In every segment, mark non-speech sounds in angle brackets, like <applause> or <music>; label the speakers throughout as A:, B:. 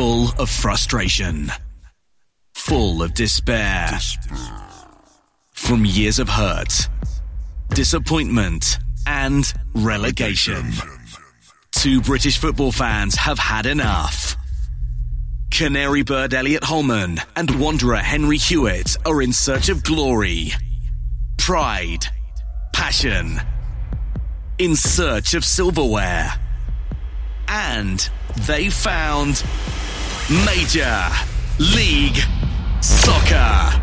A: Full of frustration. Full of despair. From years of hurt, disappointment, and relegation. Two British football fans have had enough. Canary bird Elliot Holman and Wanderer Henry Hewitt are in search of glory, pride, passion, in search of silverware. And they found Major League Soccer.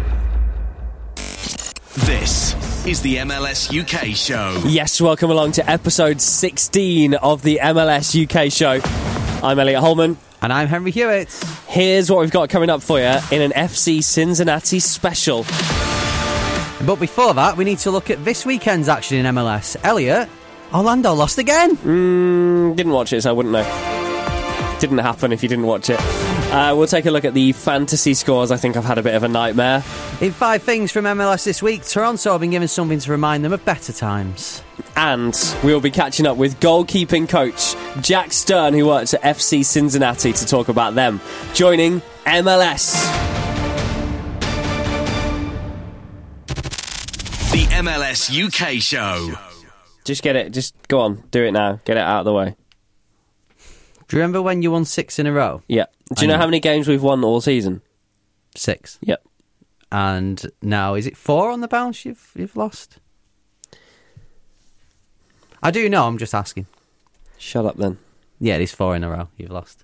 A: This is the MLS UK show.
B: Yes, welcome along to episode 16 of the MLS UK show. I'm Elliot Holman.
C: And I'm Henry Hewitt.
B: Here's what we've got coming up for you in an FC Cincinnati special.
C: But before that, we need to look at this weekend's action in MLS. Elliot, Orlando lost again.
B: Mm, didn't watch it, so I wouldn't know. Didn't happen if you didn't watch it. Uh, we'll take a look at the fantasy scores. I think I've had a bit of a nightmare.
C: In five things from MLS this week, Toronto have been given something to remind them of better times.
B: And we'll be catching up with goalkeeping coach Jack Stern, who works at FC Cincinnati, to talk about them joining MLS.
A: The MLS UK show.
B: Just get it. Just go on. Do it now. Get it out of the way.
C: Do you remember when you won six in a row?
B: Yeah. Do you know
C: know.
B: how many games we've won all season?
C: Six.
B: Yep.
C: And now, is it four on the bounce you've, you've lost? I do know, I'm just asking.
B: Shut up then.
C: Yeah, it is four in a row you've lost.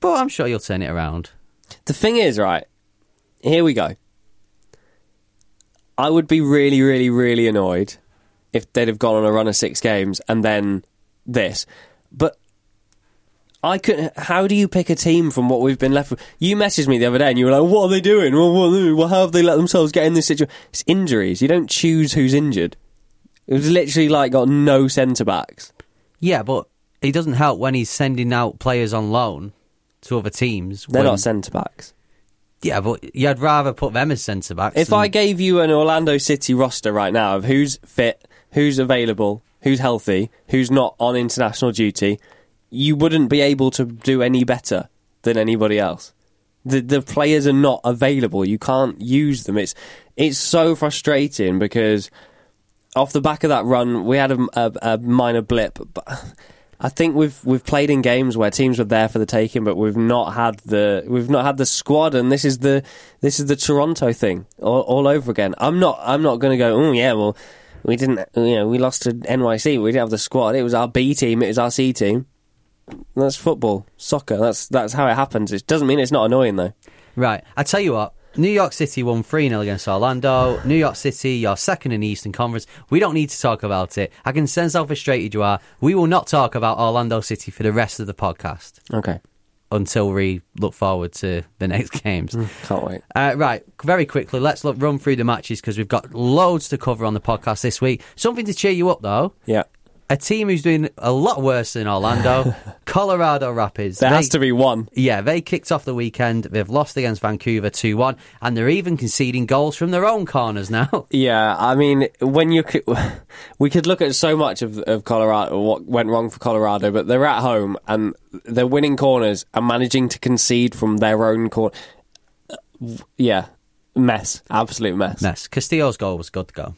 C: But I'm sure you'll turn it around.
B: The thing is, right, here we go. I would be really, really, really annoyed if they'd have gone on a run of six games and then this. But I couldn't. How do you pick a team from what we've been left with? You messaged me the other day and you were like, "What are they doing? Well, what, well, how have they let themselves get in this situation?" It's injuries. You don't choose who's injured. It was literally like got no centre backs.
C: Yeah, but it doesn't help when he's sending out players on loan to other teams.
B: They're
C: when-
B: not centre backs.
C: Yeah, but you'd rather put them as centre backs.
B: If
C: than-
B: I gave you an Orlando City roster right now of who's fit, who's available, who's healthy, who's not on international duty, you wouldn't be able to do any better than anybody else. The the players are not available. You can't use them. It's it's so frustrating because off the back of that run, we had a, a, a minor blip, but I think we've we've played in games where teams were there for the taking, but we've not had the we've not had the squad, and this is the this is the Toronto thing all, all over again. I'm not I'm not going to go. Oh yeah, well we didn't you know we lost to NYC. We didn't have the squad. It was our B team. It was our C team. That's football, soccer. That's that's how it happens. It doesn't mean it's not annoying though.
C: Right, I tell you what. New York City won 3 0 against Orlando. New York City, you're second in the Eastern Conference. We don't need to talk about it. I can sense how frustrated you are. We will not talk about Orlando City for the rest of the podcast
B: Okay,
C: until we look forward to the <laughs> next games.
B: can't wait.
C: Uh, right, very quickly, let's look, run through the matches because we've got loads to cover on the podcast this week. Something to cheer you up, though.
B: Yeah,
C: A team who's doing a lot worse than Orlando, <laughs> Colorado Rapids.
B: There
C: They-
B: has to be one.
C: Yeah, they kicked off the weekend. They've lost against Vancouver 2 1, and they're even conceding goals from their own corners now. <laughs>
B: Yeah, I mean, when you could, <laughs> we could look at so much of, of Colorado, what went wrong for Colorado, but they're at home and they're winning corners and managing to concede from their own corner. Yeah, mess, absolute mess.
C: Mess. Castillo's goal was good to go.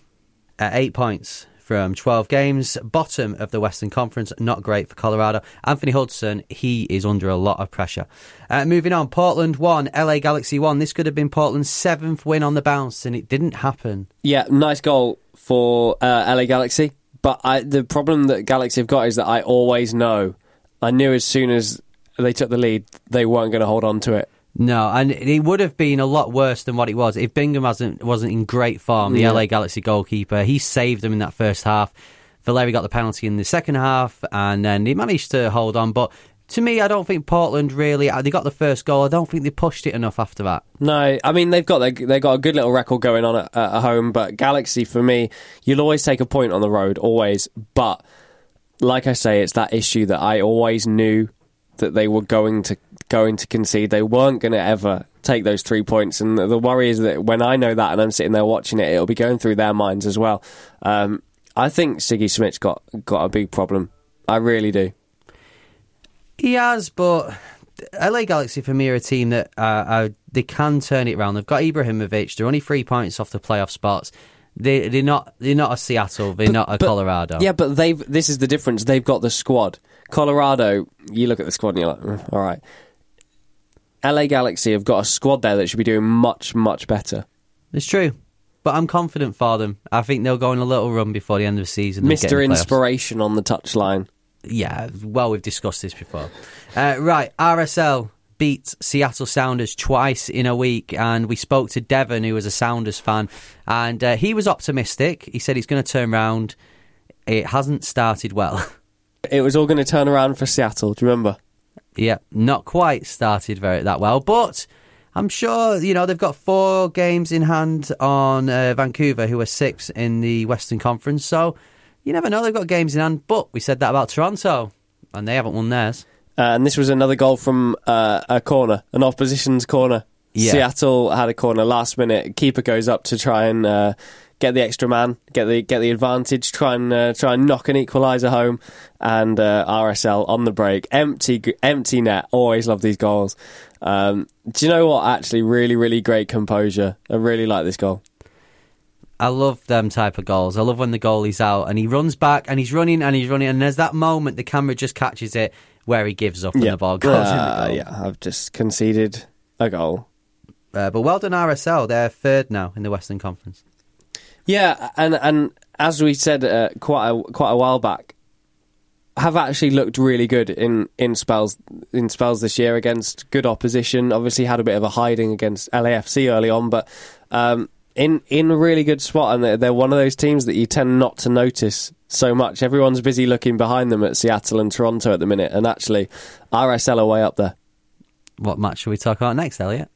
C: At eight points from 12 games, bottom of the Western Conference, not great for Colorado. Anthony Hudson, he is under a lot of pressure. Uh, moving on, Portland 1, LA Galaxy 1. This could have been Portland's seventh win on the bounce, and it didn't happen.
B: Yeah, nice goal for uh, LA Galaxy, but I, the problem that Galaxy have got is that I always know, I knew as soon as they took the lead, they weren't going to hold on to it.
C: No, and it would have been a lot worse than what it was if Bingham wasn't wasn't in great form. The
B: Yeah.
C: LA Galaxy goalkeeper, he saved them in that first half. Valeri got the penalty in the second half, and then he managed to hold on. But to me, I don't think Portland really. Uh, they got the first goal. I don't think they pushed it enough after that.
B: No, I mean they've got their, they've got a good little record going on at, at home, but Galaxy for me, you'll always take a point on the road, always. But like I say, it's that issue that I always knew that they were going to going to concede. They weren't going to ever take those three points, and the, worry is that when I know that and I'm sitting there watching it, it'll be going through their minds as well. Um, I think Sigi Schmid's got got a big problem. I really do.
C: He has, but LA Galaxy for me are a team that uh, uh, they can turn it around. They've got Ibrahimovic. They're only three points off the playoff spots. They they're not they're not a Seattle. They're not a
B: But-
C: Colorado.
B: Yeah, but they've. This is the difference. They've got the squad. Colorado, you look at the squad and you're like, "Mm, all right. LA Galaxy have got a squad there that should be doing much, much better.
C: It's true. But I'm confident for them. I think they'll go on a little run before the end of the season.
B: Mister
C: in the playoffs.
B: Inspiration on the touchline.
C: Yeah, well, we've discussed this before. Uh, right, RSL beat Seattle Sounders twice in a week, and we spoke to Devon, who was a Sounders fan, and uh, he was optimistic. He said he's going to turn around. It hasn't started well. <laughs>
B: It was all going to turn around for Seattle. Do you remember?
C: Yeah, not quite started very that well, but I'm sure you know they've got four games in hand on uh, Vancouver, who are six in the Western Conference. So you never know; they've got games in hand. But we said that about Toronto, and they haven't won theirs.
B: Uh, and this was another goal from uh, a corner, an opposition's corner.
C: Yeah.
B: Seattle had a corner last minute. Keeper goes up to try and uh, get the extra man, get the get the advantage, try and uh, try and knock an equaliser home. And uh, RSL on the break, empty empty net. Always love these goals. Um, do you know what? Actually, really, really great composure. I really like this goal.
C: I love them type of goals. I love when the goalie's out and he runs back and he's running and he's running and there's that moment the camera just catches it where he gives up and the ball goes in the
B: Uh,
C: goal.
B: yeah, I've just conceded a goal.
C: Uh, but well done RSL. They're third now in the Western Conference.
B: Yeah, and and as we said uh, quite a, quite a while back, have actually looked really good in, in spells in spells this year against good opposition. Obviously, had a bit of a hiding against LAFC early on, but um, in in a really good spot. And they're, they're one of those teams that you tend not to notice so much. Everyone's busy looking behind them at Seattle and Toronto at the minute, and actually, RSL are way up there.
C: What match should we talk about next, Elliot?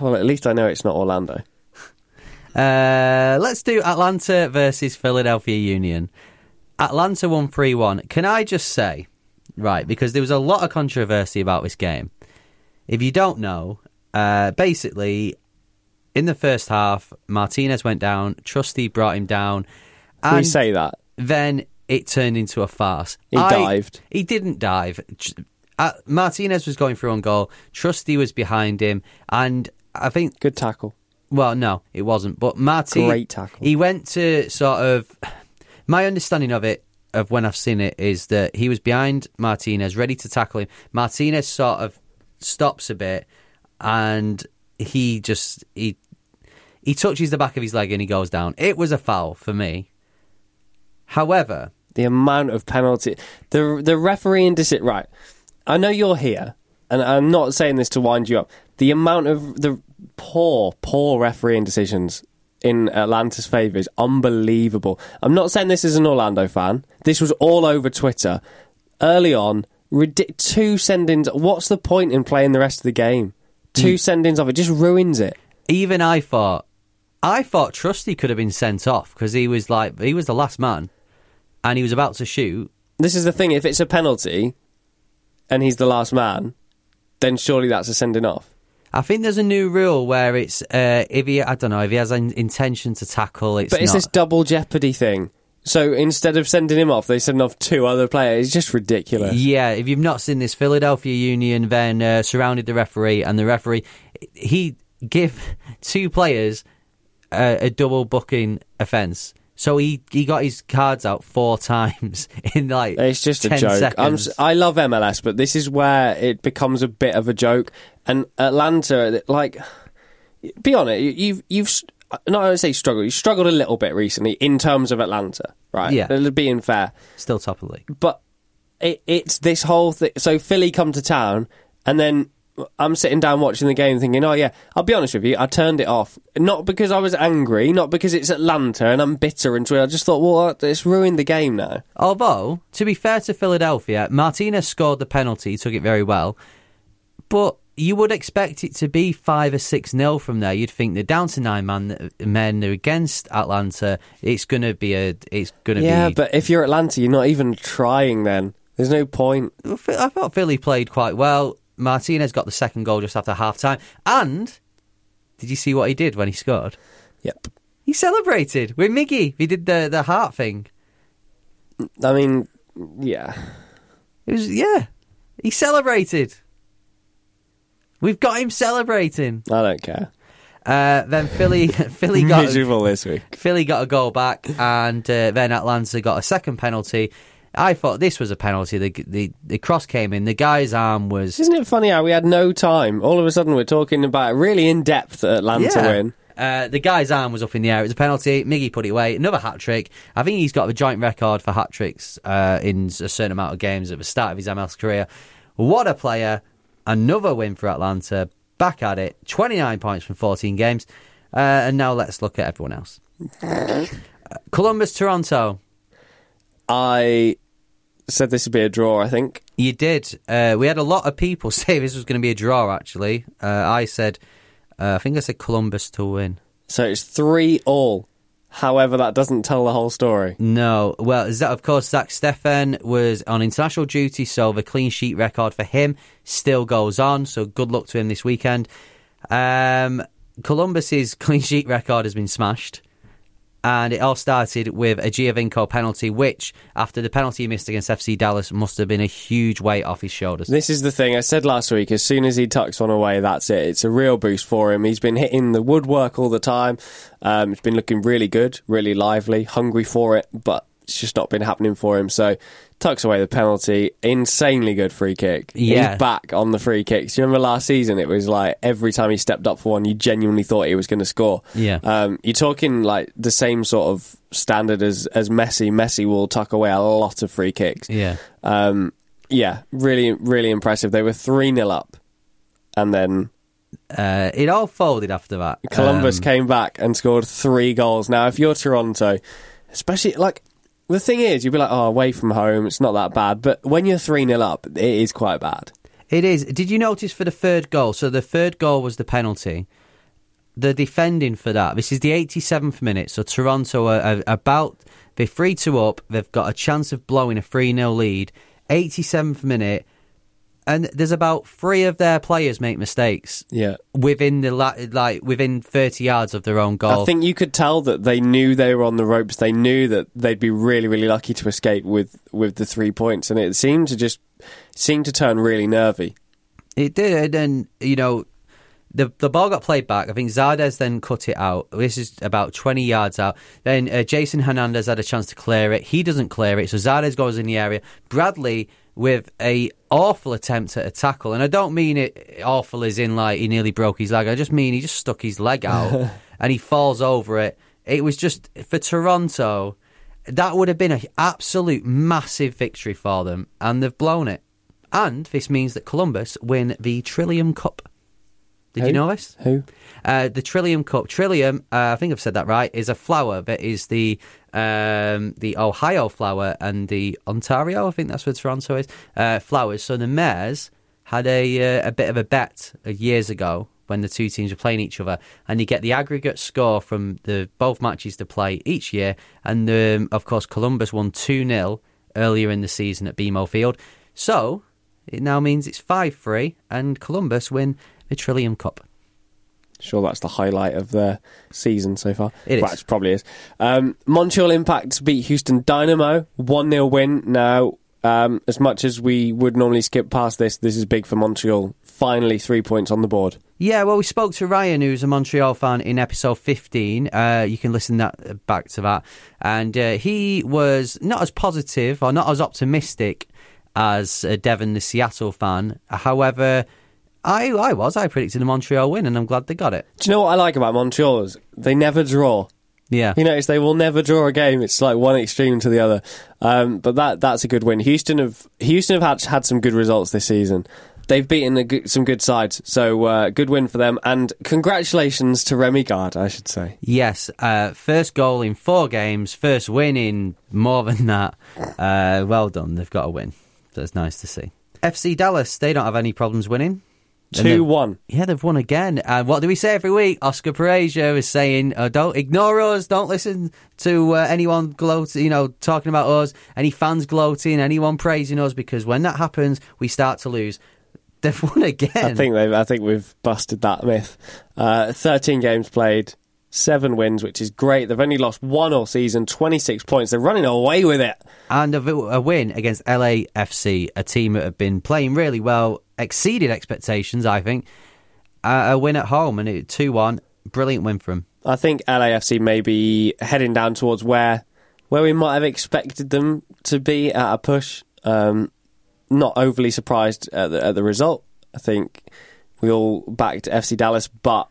B: Well, at least I know it's not Orlando.
C: Uh, let's do Atlanta versus Philadelphia Union. Atlanta won 3 1. Can I just say, right, because there was a lot of controversy about this game. If you don't know, uh, basically, in the first half, Martinez went down, Trusty brought him down.
B: Can we say that?
C: Then it turned into a farce.
B: He dived.
C: He didn't dive. Uh, Martinez was going through on goal. Trusty was behind him, and I think
B: Good tackle.
C: Well, no, it wasn't. But Martin,
B: Great tackle.
C: He went to sort of. My understanding of it, of when I've seen it, is that he was behind Martinez, ready to tackle him. Martinez sort of stops a bit, and he just he he touches the back of his leg and he goes down. It was a foul for me. However,
B: the amount of penalty the the refereeing decision right i know you're here and i'm not saying this to wind you up the amount of the poor poor refereeing decisions in atlanta's favour is unbelievable. I'm not saying this as an orlando fan. This was all over twitter. Early on ridic- two send-ins what's the point in playing the rest of the game? Two mm. send-ins of it just ruins it.
C: Even I thought I thought Trusty could have been sent off because he was like he was the last man, and he was about to shoot.
B: This is the thing. If it's a penalty, and he's the last man, then surely that's a sending off.
C: I think there's a new rule where it's uh, if he I don't know if he has an intention to tackle, it's
B: But it's
C: not.
B: this double jeopardy thing. So instead of sending him off, they send off two other players. It's just ridiculous.
C: Yeah, if you've not seen this, Philadelphia Union then uh, surrounded the referee, and the referee he give <laughs> two players uh, a double booking offence. So he he got his cards out four <laughs> times in like
B: It's just a joke. I'm,
C: Seconds.
B: love MLS, but this is where it becomes a bit of a joke. And Atlanta, like, be honest, you- you've you've not I say struggled. You struggled a little bit recently in terms of Atlanta, right?
C: Yeah.
B: being fair,
C: Still top of the league.
B: but it, it's this whole thing. So Philly come to town, and then I'm sitting down watching the game, thinking, "Oh yeah." I'll be honest with you, I turned it off not because I was angry, not because it's Atlanta and I'm bitter and I just thought, "Well, it's ruined the game now."
C: Although, to be fair to Philadelphia, Martinez scored the penalty, took it very well, but you would expect it to be five or six nil from there. You'd think they're down to nine man men they're against Atlanta. It's gonna be a. It's gonna
B: Yeah,
C: be.
B: but if you're Atlanta, you're not even trying. Then there's no point.
C: I thought Philly played quite well. Martinez got the second goal just after half time. And did you see what he did when he scored?
B: Yep.
C: He celebrated with Miggy. He did the, the heart thing.
B: I mean, yeah.
C: It was yeah. He celebrated. We've got him celebrating.
B: I don't care.
C: Uh, then Philly <laughs> Philly got
B: Miserable this week.
C: Philly got a goal back, and uh, then Atlanta got a second penalty. I thought this was a penalty. The, the the cross came in. The guy's arm was
B: Isn't it funny how we had no time? All of a sudden, we're talking about a really in depth Atlanta
C: Yeah.
B: win.
C: Uh, the guy's arm was up in the air. It was a penalty. Miggy put it away. Another hat trick. I think he's got a joint record for hat tricks uh, in a certain amount of games at the start of his MLS career. What a player! Another win for Atlanta. Back at it. 29 points from 14 games. Uh, and now let's look at everyone else. <laughs> Uh, Columbus, Toronto.
B: I said this would be a draw. I think.
C: You did. Uh, we had a lot of people <laughs> say this was going to be a draw. Actually, uh, I said, uh, I think I said Columbus to win.
B: So it's three all. However, that doesn't tell the whole story.
C: No, well, of course, Zack Steffen was on international duty, so the clean sheet record for him still goes on. So good luck to him this weekend. Um, Columbus's <laughs> clean sheet record has been smashed. And it all started with a Giovinco penalty, which, after the penalty he missed against FC Dallas, must have been a huge weight off his shoulders.
B: This is the thing I said last week. As soon as he tucks one away, that's it. It's a real boost for him. He's been hitting the woodwork all the time. Um, it's been looking really good, really lively, hungry for it, but it's just not been happening for him. So tucks away the penalty. Insanely good free kick.
C: Yeah.
B: He's back on the free kicks. You remember last season? It was like every time he stepped up for one, you genuinely thought he was going to score.
C: Yeah.
B: Um, you're talking like the same sort of standard as as Messi. Messi will tuck away a lot of free kicks.
C: Yeah.
B: Um, yeah, really, really impressive. They were 3 0 up. And then
C: Uh, it all folded after that.
B: Columbus
C: Um,
B: came back and scored three goals. Now, if you're Toronto, especially like the thing is, you'd be like, oh, away from home, it's not that bad. But when you're 3 0 up, it is quite bad.
C: It is. Did you notice for the third goal? So the third goal was the penalty. The defending for that. This is the 87th minute. So Toronto are, are about they're three two up. They've got a chance of blowing a three 0 lead. 87th minute, and there's about three of their players make mistakes
B: Yeah.
C: within the la- like within 30 yards of their own goal.
B: I think you could tell that they knew they were on the ropes. They knew that they'd be really, really lucky to escape with, with the three points. And it seemed to just seemed to turn really nervy.
C: It did, and you know, the the ball got played back. I think Zardes then cut it out. This is about twenty yards out. Then uh, Jason Hernandez had a chance to clear it. He doesn't clear it, so Zardes goes in the area. Bradley with a awful attempt at a tackle, and I don't mean it awful as in like he nearly broke his leg. I just mean he just stuck his leg out <laughs> and he falls over it. It was just for Toronto. That would have been an absolute massive victory for them, and they've blown it. And this means that Columbus win the Trillium Cup. Did you
B: Who?
C: know this?
B: Who?
C: Uh, the Trillium Cup. Trillium, uh, I think I've said that right, is a flower that is the um, the Ohio flower and the Ontario, I think that's where Toronto is, uh, flowers. So the Mayors had a uh, a bit of a bet years ago when the two teams were playing each other, and you get the aggregate score from the both matches to play each year. And um, of course, Columbus won two 0 earlier in the season at BMO Field, so it now means it's five three, and Columbus win the Trillium Cup.
B: Sure, that's the highlight of the season so far.
C: It
B: well,
C: is.
B: it probably is. Um, Montreal Impact beat Houston Dynamo, 1 0 win. Now, um, as much as we would normally skip past this, this is big for Montreal. Finally, three points on the board.
C: Yeah, well, we spoke to Ryan, who's a Montreal fan, in episode 15. Uh, you can listen that back to that. And uh, he was not as positive or not as optimistic as uh, Devon, the Seattle fan. However, I, I was. I predicted a Montreal win, and I'm glad they got it.
B: Do you know what I like about Montreal? Is they never draw.
C: Yeah.
B: You notice they will never draw a game. It's like one extreme to the other. Um, but that that's a good win. Houston have Houston have had had some good results this season. They've beaten a good, some good sides, so uh, good win for them. And congratulations to Rémi Garde, I should say.
C: Yes, uh, first goal in four games, first win in more than that. Uh, well done, they've got a win. So it's nice to see. FC Dallas, they don't have any problems winning. They've-
B: Two one.
C: Yeah, they've won again. And what do we say every week? Oscar Pareja is saying, uh, "Don't ignore us. Don't listen to uh, anyone gloating. You know, talking about us. Any fans gloating, anyone praising us, because when that happens, we start to lose." <laughs> They've won again.
B: I think they I think we've busted that myth. Uh, Thirteen games played, seven wins, which is great. They've only lost one all season, twenty six points. They're running away with it.
C: and a win against LAFC, a team that have been playing really well, exceeded expectations. I think uh, a win at home and it two one, brilliant win for them.
B: I think LAFC may be heading down towards where where we might have expected them to be at a push. Um, not overly surprised at the, at the result. I think we all backed FC Dallas, but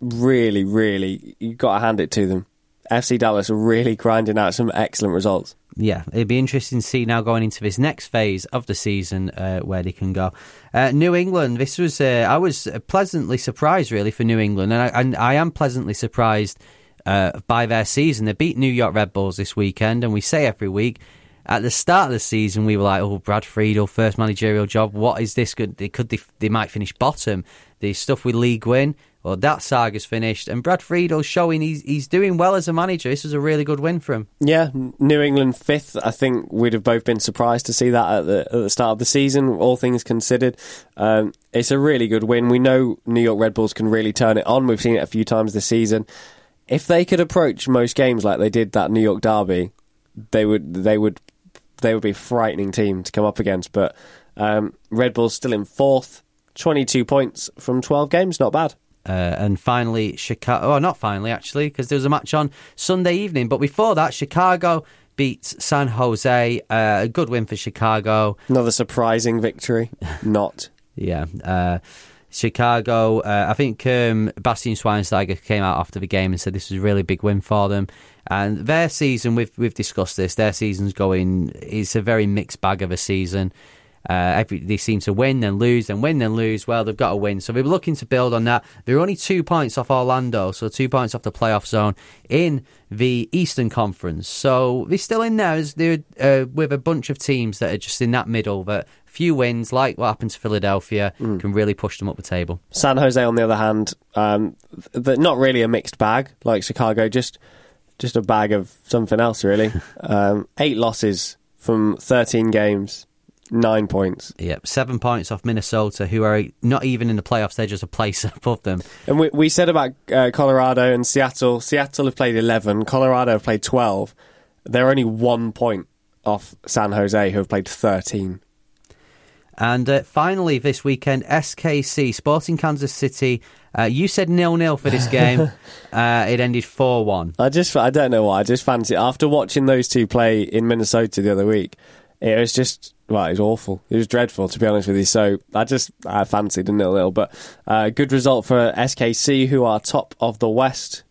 B: really, really, you've got to hand it to them. FC Dallas are really grinding out some excellent results.
C: Yeah, it'd be interesting to see now going into this next phase of the season uh, where they can go. Uh, New England, this was uh, I was pleasantly surprised really for New England, and I, and I am pleasantly surprised uh, by their season. They beat New York Red Bulls this weekend, and we say every week at the start of the season we were like, "Oh, Brad Friedel, first managerial job. What is this? Could they could they, they might finish bottom? The stuff with league win." Well, that saga's finished, and Brad Friedel's showing he's he's doing well as a manager. This was a really good win for him.
B: Yeah, New England fifth. I think we'd have both been surprised to see that at the, at the start of the season, all things considered. Um, it's a really good win. We know New York Red Bulls can really turn it on. We've seen it a few times this season. If they could approach most games like they did that New York Derby, they would they would they would be a frightening team to come up against. But um, Red Bulls still in fourth, twenty two points from twelve games, not bad.
C: Uh, and finally, Chicago. Oh, not finally, actually, because there was a match on Sunday evening. But before that, Chicago beats San Jose. Uh, a good win for Chicago.
B: Another surprising victory. <laughs> Not.
C: Yeah. Uh, Chicago, uh, I think um, Bastian Schweinsteiger came out after the game and said this was a really big win for them. And their season, we've we've discussed this. Their season's going. It's a very mixed bag of a season. Uh, every, they seem to win, then lose, then win, then lose. Well, they've got to win, so they were looking to build on that. They're only two points off Orlando, so two points off the playoff zone in the Eastern Conference. So they're still in there. as They're uh, with a bunch of teams that are just in that middle. that few wins, like what happened to Philadelphia, can really push them up the table.
B: San Jose, on the other hand, um, th- not really a mixed bag like Chicago, just just a bag of something else, really. <laughs> um, eight losses from 13 games, nine points.
C: Yep, seven points off Minnesota, who are not even in the playoffs; they're just a place <laughs> above them.
B: And we, we said about uh, Colorado and Seattle. Seattle have played 11, Colorado have played 12. They're only one point off San Jose, who have played 13.
C: And uh, finally, this weekend, SKC Sporting Kansas City. Uh, you said nil nil for this game. <laughs> uh, it ended four one.
B: I just, I don't know why. I just fancy after watching those two play in Minnesota the other week. It was just, well, it was awful. It was dreadful, to be honest with you. So I just, I fancied in it a nil nil, but uh, good result for SKC, who are top of the West.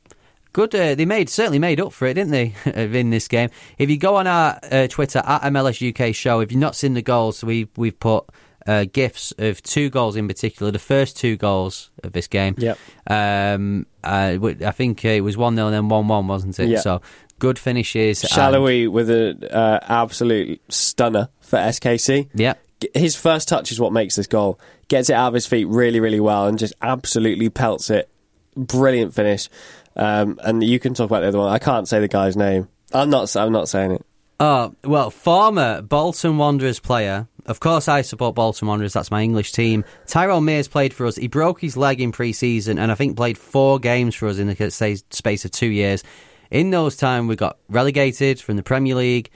C: Good. Uh, they made certainly made up for it, didn't they? <laughs> in this game. If you go on our uh, Twitter at MLS UK Show, if you've not seen the goals, we we've put uh, gifs of two goals in particular. The first two goals of this game.
B: Yep.
C: Um, uh, I think it was one 0 and then one one, wasn't it?
B: Yeah.
C: So good finishes. and-
B: with an uh, absolute stunner for SKC.
C: Yeah.
B: His first touch is what makes this goal. gets it out of his feet really, really well, and just absolutely pelts it. Brilliant finish. Um, and you can talk about the other one. I can't say the guy's name. I'm not. I'm not saying it.
C: Oh, well, former Bolton Wanderers player. Of course, I support Bolton Wanderers. That's my English team. Tyrell Mears played for us. He broke his leg in pre season and I think played four games for us in the say, space of two years. In those time, we got relegated from the Premier League.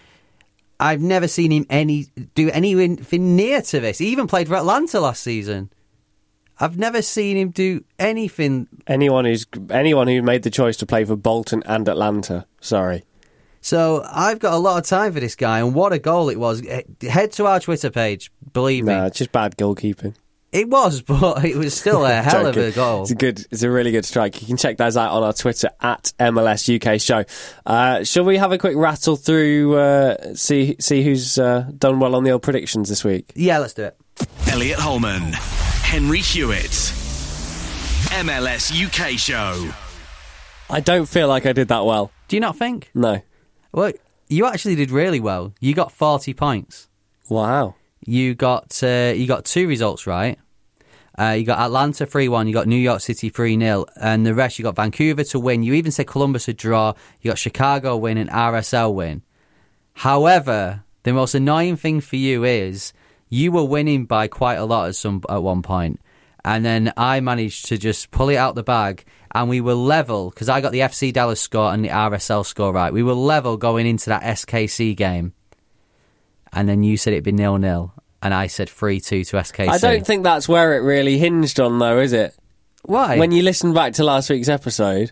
C: I've never seen him any do anything near to this. He even played for Atlanta last season. I've never seen him do anything.
B: Anyone who's anyone who made the choice to play for Bolton and Atlanta. Sorry.
C: So I've got a lot of time for this guy, and what a goal it was! Head to our Twitter page. Believe me,
B: Nah, it's just bad goalkeeping.
C: It was, <laughs> but it was still a <laughs> hell of a
B: Joking.
C: goal.
B: It's a good. It's a really good strike. You can check those out on our Twitter at MLS UK Show. Uh, shall we have a quick rattle through? Uh, see see who's uh, done well on the old predictions this week.
C: Yeah, let's do it.
A: Elliot Holman, Henry Hewitt, MLS UK Show.
B: I don't feel like I did that well.
C: Do you not think?
B: No.
C: Well, you actually did really well. You got forty points.
B: Wow.
C: You got uh, you got two results right. Uh, you got Atlanta three one. You got New York City three 0 and the rest you got Vancouver to win. You even said Columbus a draw. You got Chicago win and RSL win. However, the most annoying thing for you is you were winning by quite a lot at some at one point, and then I managed to just pull it out the bag, and we were level because I got the FC Dallas score and the RSL score right. We were level going into that SKC game, and then you said it'd be nil nil, and I said three two to SKC.
B: I don't think that's where it really hinged on, though, is it?
C: why
B: When you listen back to last week's episode,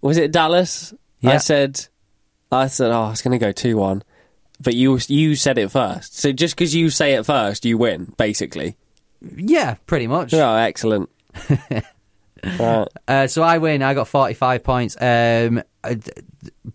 B: was it Dallas? I
C: Yeah.
B: said, I said, oh, it's going to go two one, but you you said it first. So just because you say it first, you win, basically.
C: yeah, pretty much.
B: Oh, excellent. <laughs> right.
C: Uh, so I win. I got 45 points. Um,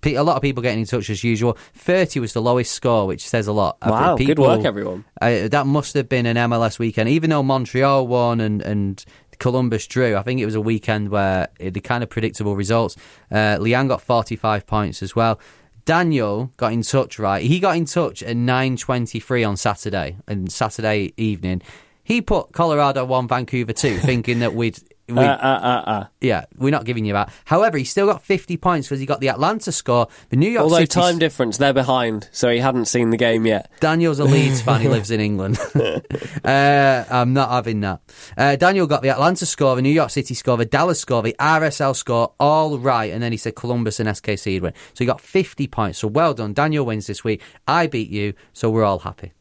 C: a a lot of people getting in touch as usual. 30 was the lowest score, which says a lot.
B: Wow,
C: think
B: good work, everyone.
C: Uh, that must have been an MLS weekend. Even though Montreal won and, and Columbus drew, I think it was a weekend where it had kind of predictable results. Uh, Leanne got 45 points as well. Daniel got in touch, right? He got in touch at 9.23 on Saturday, and Saturday evening. He put Colorado 1, Vancouver 2, thinking that we'd... we'd
B: Uh, uh, uh, uh.
C: yeah, we're not giving you that. However, he still got 50 points because he got the Atlanta score. The New York
B: Although
C: City
B: time difference, they're behind, so he hadn't seen the game yet.
C: Daniel's a Leeds fan. He <laughs> lives in England. <laughs> uh, I'm not having that. Uh, Daniel got the Atlanta score, the New York City score, the Dallas score, the RSL score, all right. And then he said Columbus and SKC would win. So he got 50 points. So well done. Daniel wins this week. I beat you. So we're all happy.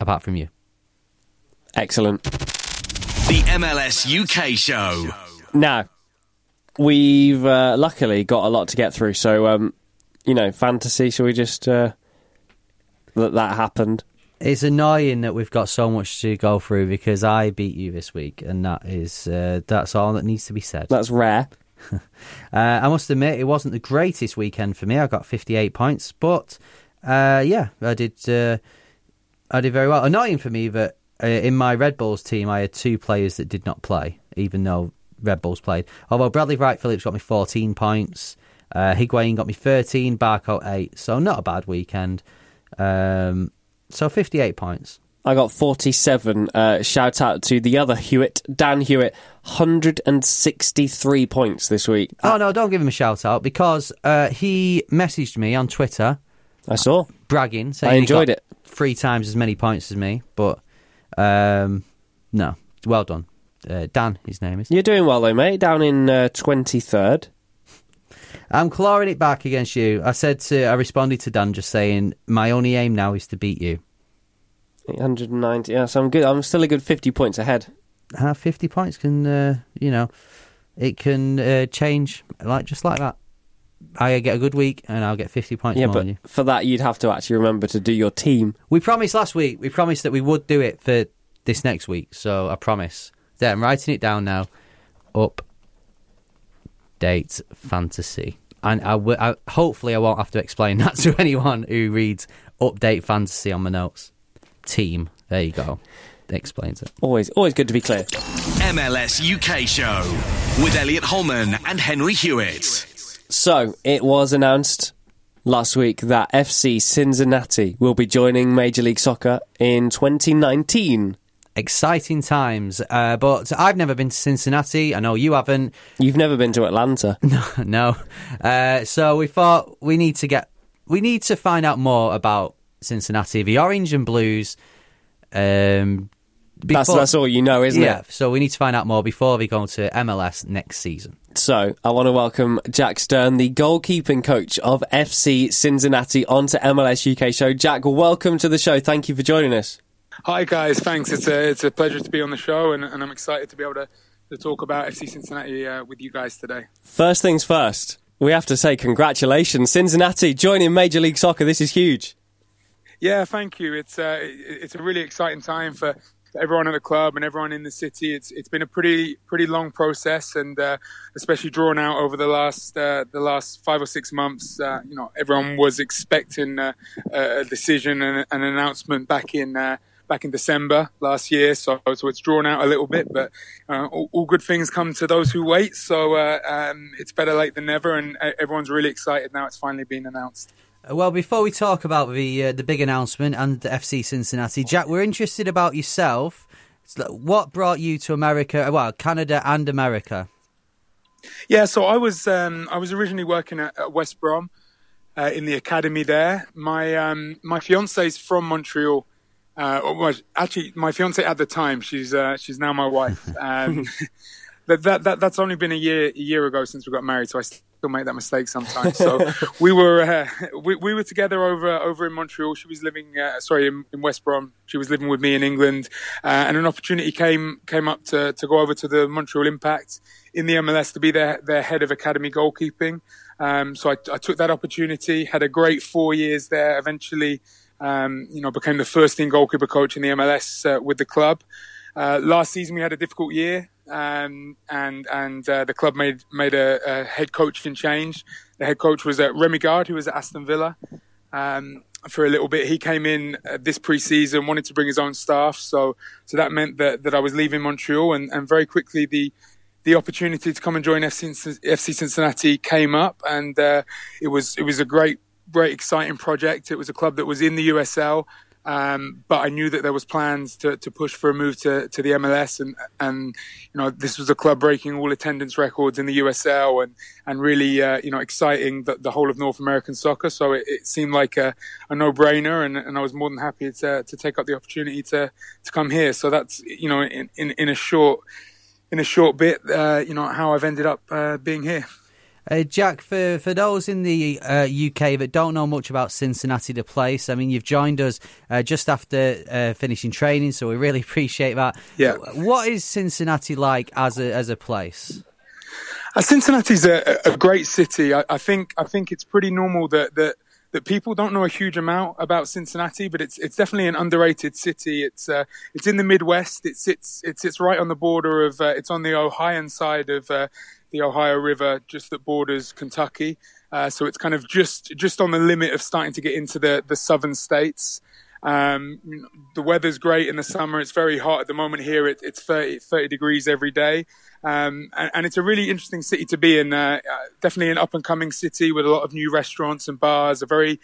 C: Apart from you.
B: Excellent.
A: The MLS UK Show.
B: Now, we've uh, luckily got a lot to get through, so um, you know, fantasy. Shall we just uh, that that happened?
C: It's annoying that we've got so much to go through because I beat you this week, and that is uh, that's all that needs to be said.
B: That's rare. <laughs>
C: Uh, I must admit, it wasn't the greatest weekend for me. I got 58 points, but uh, yeah, I did. Uh, I did very well. Annoying for me that uh, in my Red Bulls team, I had two players that did not play, even though Red Bulls played. Although Bradley Wright Phillips got me 14 points, uh, Higuain got me 13, Barco 8. So not a bad weekend. Um, so 58 points.
B: I got 47. Uh, shout out to the other Hewitt, Dan Hewitt, 163 points this week.
C: Oh no, don't give him a shout out because uh, he messaged me on Twitter
B: I saw.
C: bragging, saying
B: I
C: he
B: enjoyed it.
C: three times as many points as me. But um, no, well done, uh, Dan. His name is.
B: You're doing well though, mate. Down in uh, 23rd.
C: I'm clawing it back against you. I said to, I responded to Dan just saying my only aim now is to beat you.
B: 890. Yeah, so I'm good. I'm still a good 50 points ahead.
C: Uh, Fifty points can, uh, you know, it can uh, change like just like that. I get a good week and I'll get 50 points
B: Yeah,
C: more
B: but
C: than you.
B: for that, you'd have to actually remember to do your team.
C: We promised last week. We promised that we would do it for this next week. So I promise. There, I'm writing it down now. Update fantasy, and I, w- I hopefully I won't have to explain <laughs> that to anyone who reads update fantasy on my notes. Team. There you go. That explains it.
B: Always, always good to be clear.
A: MLS UK Show with Elliot Holman and Henry Hewitt.
B: So it was announced last week that FC Cincinnati will be joining Major League Soccer in 2019.
C: Exciting times. Uh, but I've never been to Cincinnati. I know you haven't.
B: You've never been to Atlanta. <laughs>
C: no. Uh, so we thought we need to get we need to find out more about Cincinnati, the orange and blues. Um,
B: That's
C: before-
B: that's all you know, isn't
C: yeah,
B: it? Yeah.
C: So we need to find out more before we go to MLS next season.
B: So I want to welcome Jack Stern, the goalkeeping coach of FC Cincinnati, onto MLS UK show. Jack, welcome to the show. Thank you for joining us.
D: Hi guys, thanks. It's a it's a pleasure to be on the show, and, and I'm excited to be able to, to talk about FC Cincinnati uh, with you guys today.
B: First things first, we have to say congratulations, Cincinnati joining Major League Soccer. This is huge.
D: Yeah, thank you. It's uh, it's a really exciting time for everyone at the club and everyone in the city. It's it's been a pretty pretty long process, and uh, especially drawn out over the last uh, the last five or six months. Uh, you know, everyone was expecting uh, a decision and an announcement back in. Uh, Back in December last year, so so it's drawn out a little bit, but uh, all, all good things come to those who wait. So um, it's better late than never, and everyone's really excited now. It's finally been announced.
C: Uh, Well, before we talk about the uh, the big announcement and the FC Cincinnati, Jack, we're interested about yourself. What brought you to America? Well, Canada and America.
D: Yeah, so I was um, I was originally working at, at West Brom uh, in the academy there. My um, my fiance is from Montreal. Uh, was actually my fiance at the time. She's uh, she's now my wife. <laughs> Um, <laughs> that, that that that's only been a year a year ago since we got married, so I still make that mistake sometimes. So we were uh, <laughs> we we were together over over in Montreal. She was living uh, sorry in, in West Brom. She was living with me in England, uh, and an opportunity came came up to to go over to the Montreal Impact in the MLS to be their their head of academy goalkeeping. Um, so I, I took that opportunity. Had a great four years there. Eventually. Um, you know, became the first team goalkeeper coach in the MLS uh, with the club. Uh, last season we had a difficult year, um, and and uh, the club made made a, a head coaching change. The head coach was uh, Rémi Garde, who was at Aston Villa um, for a little bit. He came in uh, this pre-season, wanted to bring his own staff, so so that meant that that I was leaving Montreal, and, and very quickly the the opportunity to come and join FC, FC Cincinnati came up, and uh, it was it was a great great exciting project. It was a club that was in the USL. Um, but I knew that there was plans to, to push for a move to, to the MLS, and and you know this was a club breaking all attendance records in the USL, and and really uh, you know exciting the, the whole of North American soccer. So it, it seemed like a, a no brainer, and, and I was more than happy to to take up the opportunity to to come here. So that's you know in in, in a short in a short bit, uh, you know how I've ended up uh, being here.
C: Uh, Jack, for, for those in the uh, UK that don't know much about Cincinnati, the place, I mean, you've joined us uh, just after uh, finishing training, so we really <laughs> appreciate that.
D: Yeah.
C: What is Cincinnati like as a as a place?
D: Uh, Cincinnati's a, a great city. I, I think I think it's pretty normal that that that people don't know a huge amount about Cincinnati, but it's it's definitely an underrated city. It's uh, it's in the Midwest. It sits it sits right on the border of uh, it's on the Ohio side of uh, the Ohio River, just that borders Kentucky. Uh, so it's kind of just just on the limit of starting to get into the the southern states. Um, the weather's great in the summer. It's very hot at the moment here. It, it's 30, 30 degrees every day. Um, and, and it's a really interesting city to be in. Uh, uh, definitely an up and coming city with a lot of new restaurants and bars, a very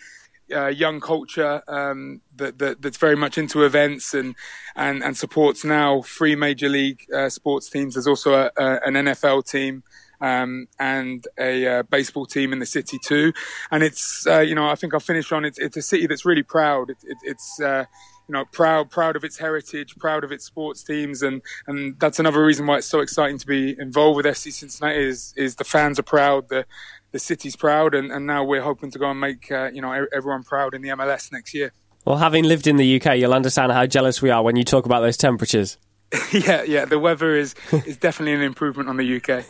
D: uh, young culture um, that, that that's very much into events and and, and supports now three major league uh, sports teams. There's also a, a, an NFL team um, and a uh, baseball team in the city too. And it's uh, you know I think I'll finish on it's it's a city that's really proud. It, it, it's uh, you know proud proud of its heritage, proud of its sports teams, and and that's another reason why it's so exciting to be involved with FC Cincinnati. Is is the fans are proud, the the city's proud, and, and now we're hoping to go and make uh, you know everyone proud in the MLS next year.
B: Well, having lived in the UK, you'll understand how jealous we are when you talk about those temperatures. <laughs>
D: yeah, yeah, the weather is is definitely an improvement on the UK.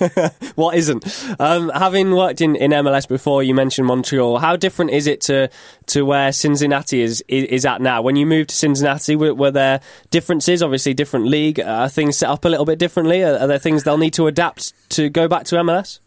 D: <laughs>
B: what isn't? Um, having worked in, in MLS before, you mentioned Montreal. How different is it to to where Cincinnati is is, is at now? When you moved to Cincinnati, were, were there differences? Obviously, different league. Are things set up a little bit differently? Are, are there things they'll need to adapt to go back to MLS?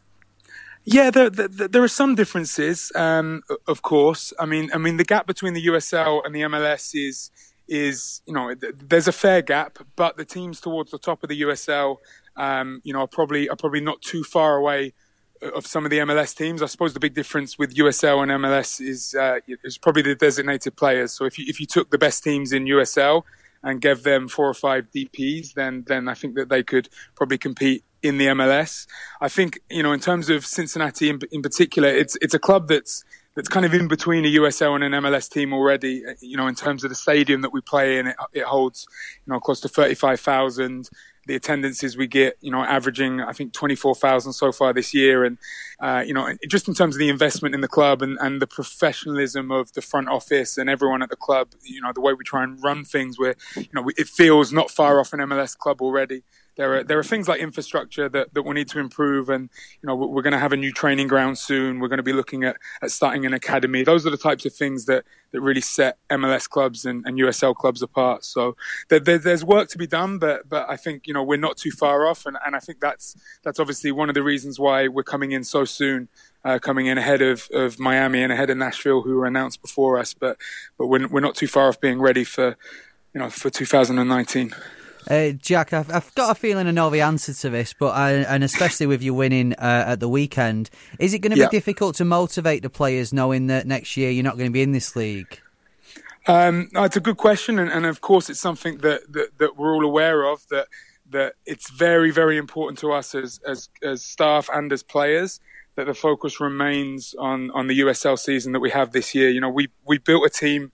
D: Yeah, there, there, there are some differences, um, of course. I mean, I mean, the gap between the USL and the MLS is is you know there's a fair gap, but the teams towards the top of the USL, um, you know, are probably are probably not too far away of some of the MLS teams. I suppose the big difference with USL and MLS is uh, is probably the designated players. So if you if you took the best teams in USL and gave them four or five DPs, then then I think that they could probably compete in the MLS. I think you know in terms of Cincinnati in, in particular, it's it's a club that's that's kind of in between a USL and an MLS team already. You know, in terms of the stadium that we play in, it, it holds you know close to thirty five thousand the attendances we get, you know, averaging I think twenty four thousand so far this year, and uh, you know, just in terms of the investment in the club and, and the professionalism of the front office and everyone at the club, you know, the way we try and run things, where you know it feels not far off an MLS club already there are there are things like infrastructure that, that we need to improve, and you know we're going to have a new training ground soon. We're going to be looking at, at starting an academy. Those are the types of things that, that really set MLS clubs and, and USL clubs apart. So there, there, there's work to be done, but but I think you know we're not too far off, and, and I think that's that's obviously one of the reasons why we're coming in so soon. Uh, coming in ahead of, of Miami and ahead of Nashville, who were announced before us, but but we're, we're not too far off being ready for you know for 2019.
C: Uh, Jack, I've, I've, got a feeling I know the answer to this, but I, and especially with you winning uh, at the weekend, is it going to be yeah. difficult to motivate the players knowing that next year you're not going to be in this league?
D: Um, no, it's a good question, and, and, of course, it's something that, that, that we're all aware of. That that it's very, very important to us as as, as staff and as players that the focus remains on on the USL season that we have this year. You know, we we built a team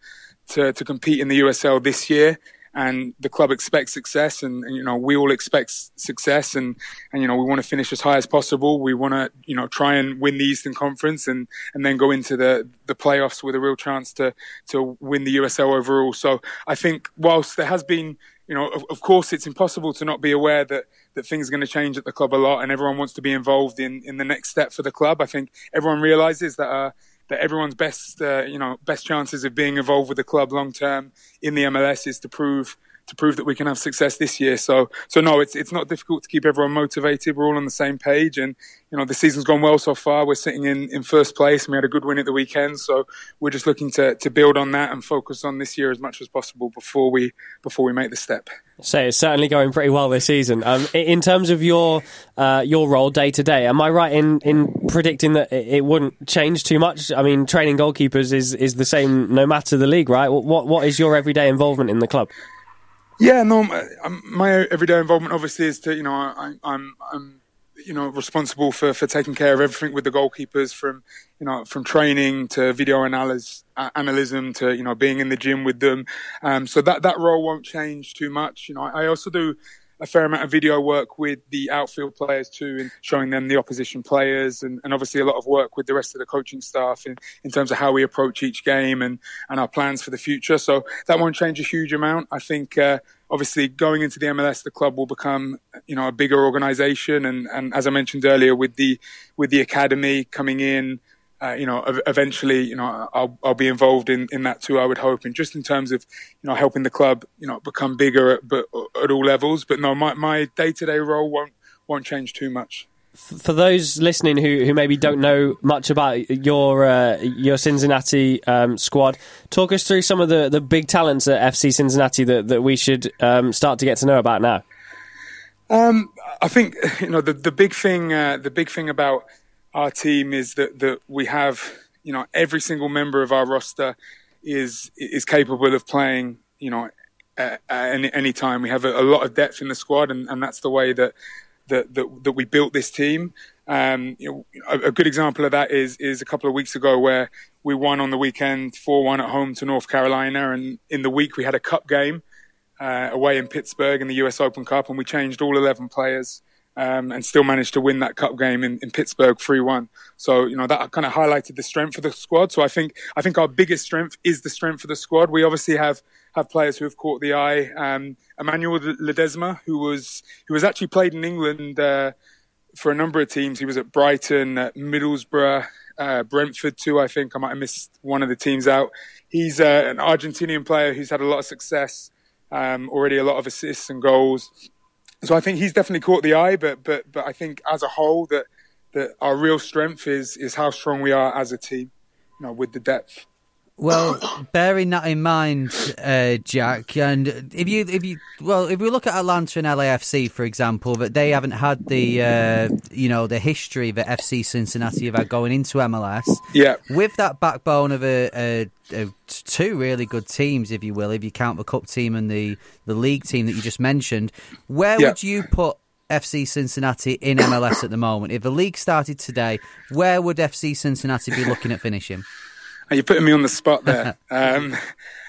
D: to to compete in the USL this year and the club expects success and, and, you know we all expect success and and you know we want to finish as high as possible. We want to you know try and win the Eastern Conference and and then go into the the playoffs with a real chance to to win the USL overall. So I think whilst there has been you know of, of course it's impossible to not be aware that that things are going to change at the club a lot and everyone wants to be involved in in the next step for the club. I think everyone realizes that uh, that everyone's best, uh, you know, best chances of being involved with the club long term in the MLS is to prove to prove that we can have success this year. So, so no, it's it's not difficult to keep everyone motivated. We're all on the same page, and you know the season's gone well so far. We're sitting in, in first place, and we had a good win at the weekend. So we're just looking to, to build on that and focus on this year as much as possible before we before we make the step.
B: So it's certainly going pretty well this season. Um, in terms of your uh, your role day to day, am I right in, in predicting that it wouldn't change too much? I mean, training goalkeepers is, is the same no matter the league, right? What what is your everyday involvement in the club?
D: Yeah, no, my everyday involvement obviously is to you know I, I'm I'm you know responsible for, for taking care of everything with the goalkeepers from you know from training to video analysis analysm to you know being in the gym with them. Um, so that that role won't change too much. You know I, I also do a fair amount of video work with the outfield players too, and showing them the opposition players, and, and obviously a lot of work with the rest of the coaching staff in, in terms of how we approach each game and, and our plans for the future. So that won't change a huge amount. I think uh, obviously going into the MLS, the club will become you know a bigger organisation, and, and as I mentioned earlier, with the with the academy coming in uh, you know, eventually, you know, I'll, I'll be involved in, in that too. I would hope, and just in terms of, you know, helping the club, you know, become bigger at, but at all levels. But no, my my day to day role won't won't change too much.
B: For those listening who, who maybe don't know much about your uh, your Cincinnati um, squad, talk us through some of the, the big talents at FC Cincinnati that, that we should um, start to get to know about now.
D: Um, I think you know the the big thing uh, the big thing about our team is that that we have you know every single member of our roster is is capable of playing you know at, any, any time. We have a, a, lot of depth in the squad, and, and that's the way that that that, that we built this team. Um, you know, a, a, good example of that is is a couple of weeks ago where we won on the weekend four one at home to North Carolina, and in the week we had a cup game uh, away in Pittsburgh in the U.S. Open Cup, and we changed all eleven players um, and still managed to win that cup game in, in Pittsburgh 3-1. So, you know, that kind of highlighted the strength of the squad. So I think, I think our biggest strength is the strength of the squad. We obviously have, have players who have caught the eye. Um, Emmanuel Ledesma, who was, who was actually played in England, uh, for a number of teams. He was at Brighton, at Middlesbrough, uh, Brentford too. I think I might have missed one of the teams out. He's uh, an Argentinian player who's had a lot of success, um, already a lot of assists and goals so I think he's definitely caught the eye, but but but I think as a whole that that our real strength is is how strong we are as a team, you know, with the depth.
C: Well, bearing that in mind, uh, Jack, and if you if you well, if we look at Atlanta and LAFC, for example, that they haven't had the uh, you know the history that FC Cincinnati have had going into MLS.
D: Yeah.
C: With that backbone of a, a, a two really good teams, if you will, if you count the cup team and the the league team that you just mentioned, where
D: Yeah.
C: would you put? FC Cincinnati in MLS at the moment. If the league started today, where would FC Cincinnati be looking at finishing?
D: Are putting me on the spot there? <laughs> um,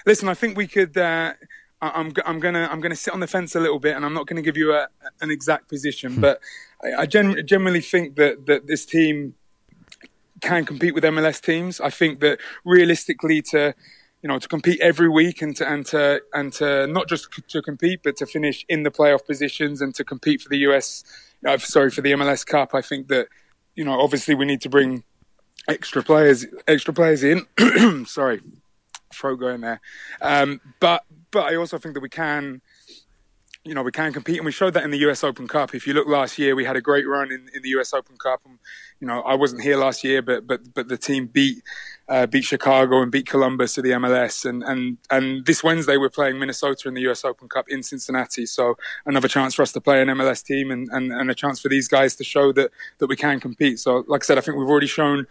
D: listen, I think we could. Uh, I- I'm, g- I'm gonna I'm gonna sit on the fence a little bit, and I'm not going to give you a, an exact position, but I, I gen- generally think that that this team can compete with MLS teams. I think that realistically, to you know, to compete every week and to and to and to not just c- to compete, but to finish in the playoff positions and to compete for the US, uh, sorry, for the MLS Cup. I think that you know, obviously, we need to bring extra players extra players in. <clears throat> sorry, throat going there. Um, but but I also think that we can. You know, we can compete, and we showed that in the US Open Cup. If you look last year, we had a great run in, in the US Open Cup. And, you know, I wasn't here last year, but but but the team beat uh, beat Chicago and beat Columbus to the MLS. And, and and this Wednesday we're playing Minnesota in the US Open Cup in Cincinnati. So another chance for us to play an MLS team and, and, and a chance for these guys to show that that we can compete. So like I said, I think we've already shown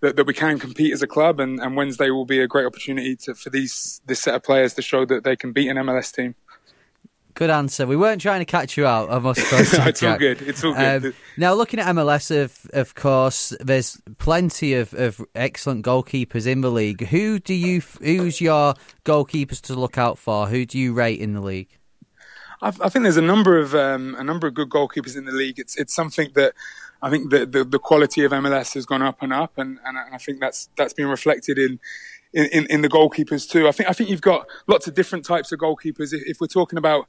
D: that, that we can compete as a club, and, and Wednesday will be a great opportunity to, for these this set of players to show that they can beat an MLS team.
C: Good answer. We weren't trying to catch you out. I must <laughs>
D: it's all good. It's all good.
C: Um, now, looking at MLS, of of course, there's plenty of, of excellent goalkeepers in the league. Who do you? Who's your goalkeepers to look out for? Who do you rate in the league?
D: I, I think there's a number of um, a number of good goalkeepers in the league. It's it's something that I think the, the, the quality of MLS has gone up and up, and, and I think that's that's been reflected in, in, in the goalkeepers too. I think I think you've got lots of different types of goalkeepers. If, if we're talking about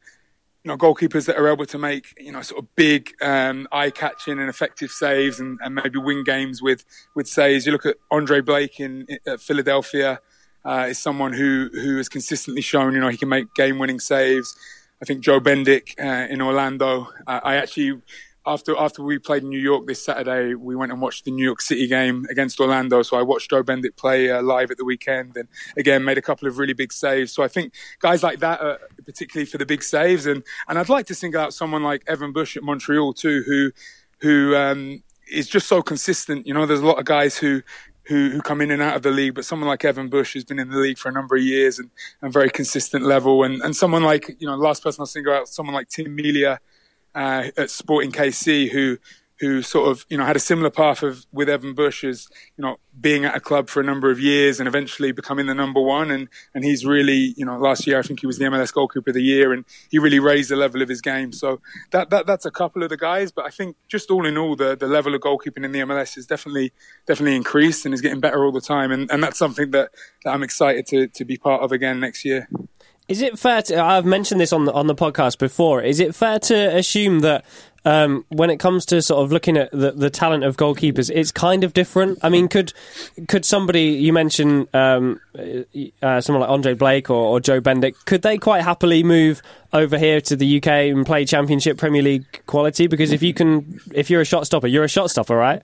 D: you know goalkeepers that are able to make you know sort of big um, eye-catching and effective saves, and, and maybe win games with with saves. You look at Andre Blake in, in Philadelphia. Uh, is someone who who has consistently shown you know he can make game-winning saves. I think Joe Bendik uh, in Orlando. Uh, I actually, after after we played in New York this Saturday, we went and watched the New York City game against Orlando. So I watched Joe Bendik play uh, live at the weekend, and again made a couple of really big saves. So I think guys like that, are particularly for the big saves, and and I'd like to single out someone like Evan Bush at Montreal too, who who um, is just so consistent. You know, there's a lot of guys who who, who come in and out of the league, but someone like Evan Bush who's been in the league for a number of years and, and very consistent level, and, and someone like you know, last person I'll single out, someone like Tim Melia uh, at Sporting KC, who who sort of you know had a similar path of with Evan Bush as you know being at a club for a number of years and eventually becoming the number one, and and he's really you know last year I think he was the MLS goalkeeper of the year, and he really raised the level of his game. So that, that that's a couple of the guys, but I think just all in all, the the level of goalkeeping in the MLS is definitely definitely increased and is getting better all the time, and and that's something that, that I'm excited to to be part of again next year.
B: Is it fair to? I've mentioned this on the on the podcast before. Is it fair to assume that um, when it comes to sort of looking at the, the talent of goalkeepers, it's kind of different? I mean, could could somebody you mentioned um, uh, someone like Andre Blake or, or Joe Bendik, could they quite happily move over here to the UK and play Championship Premier League quality? Because if you can, if you're a shot stopper, you're a shot stopper, right?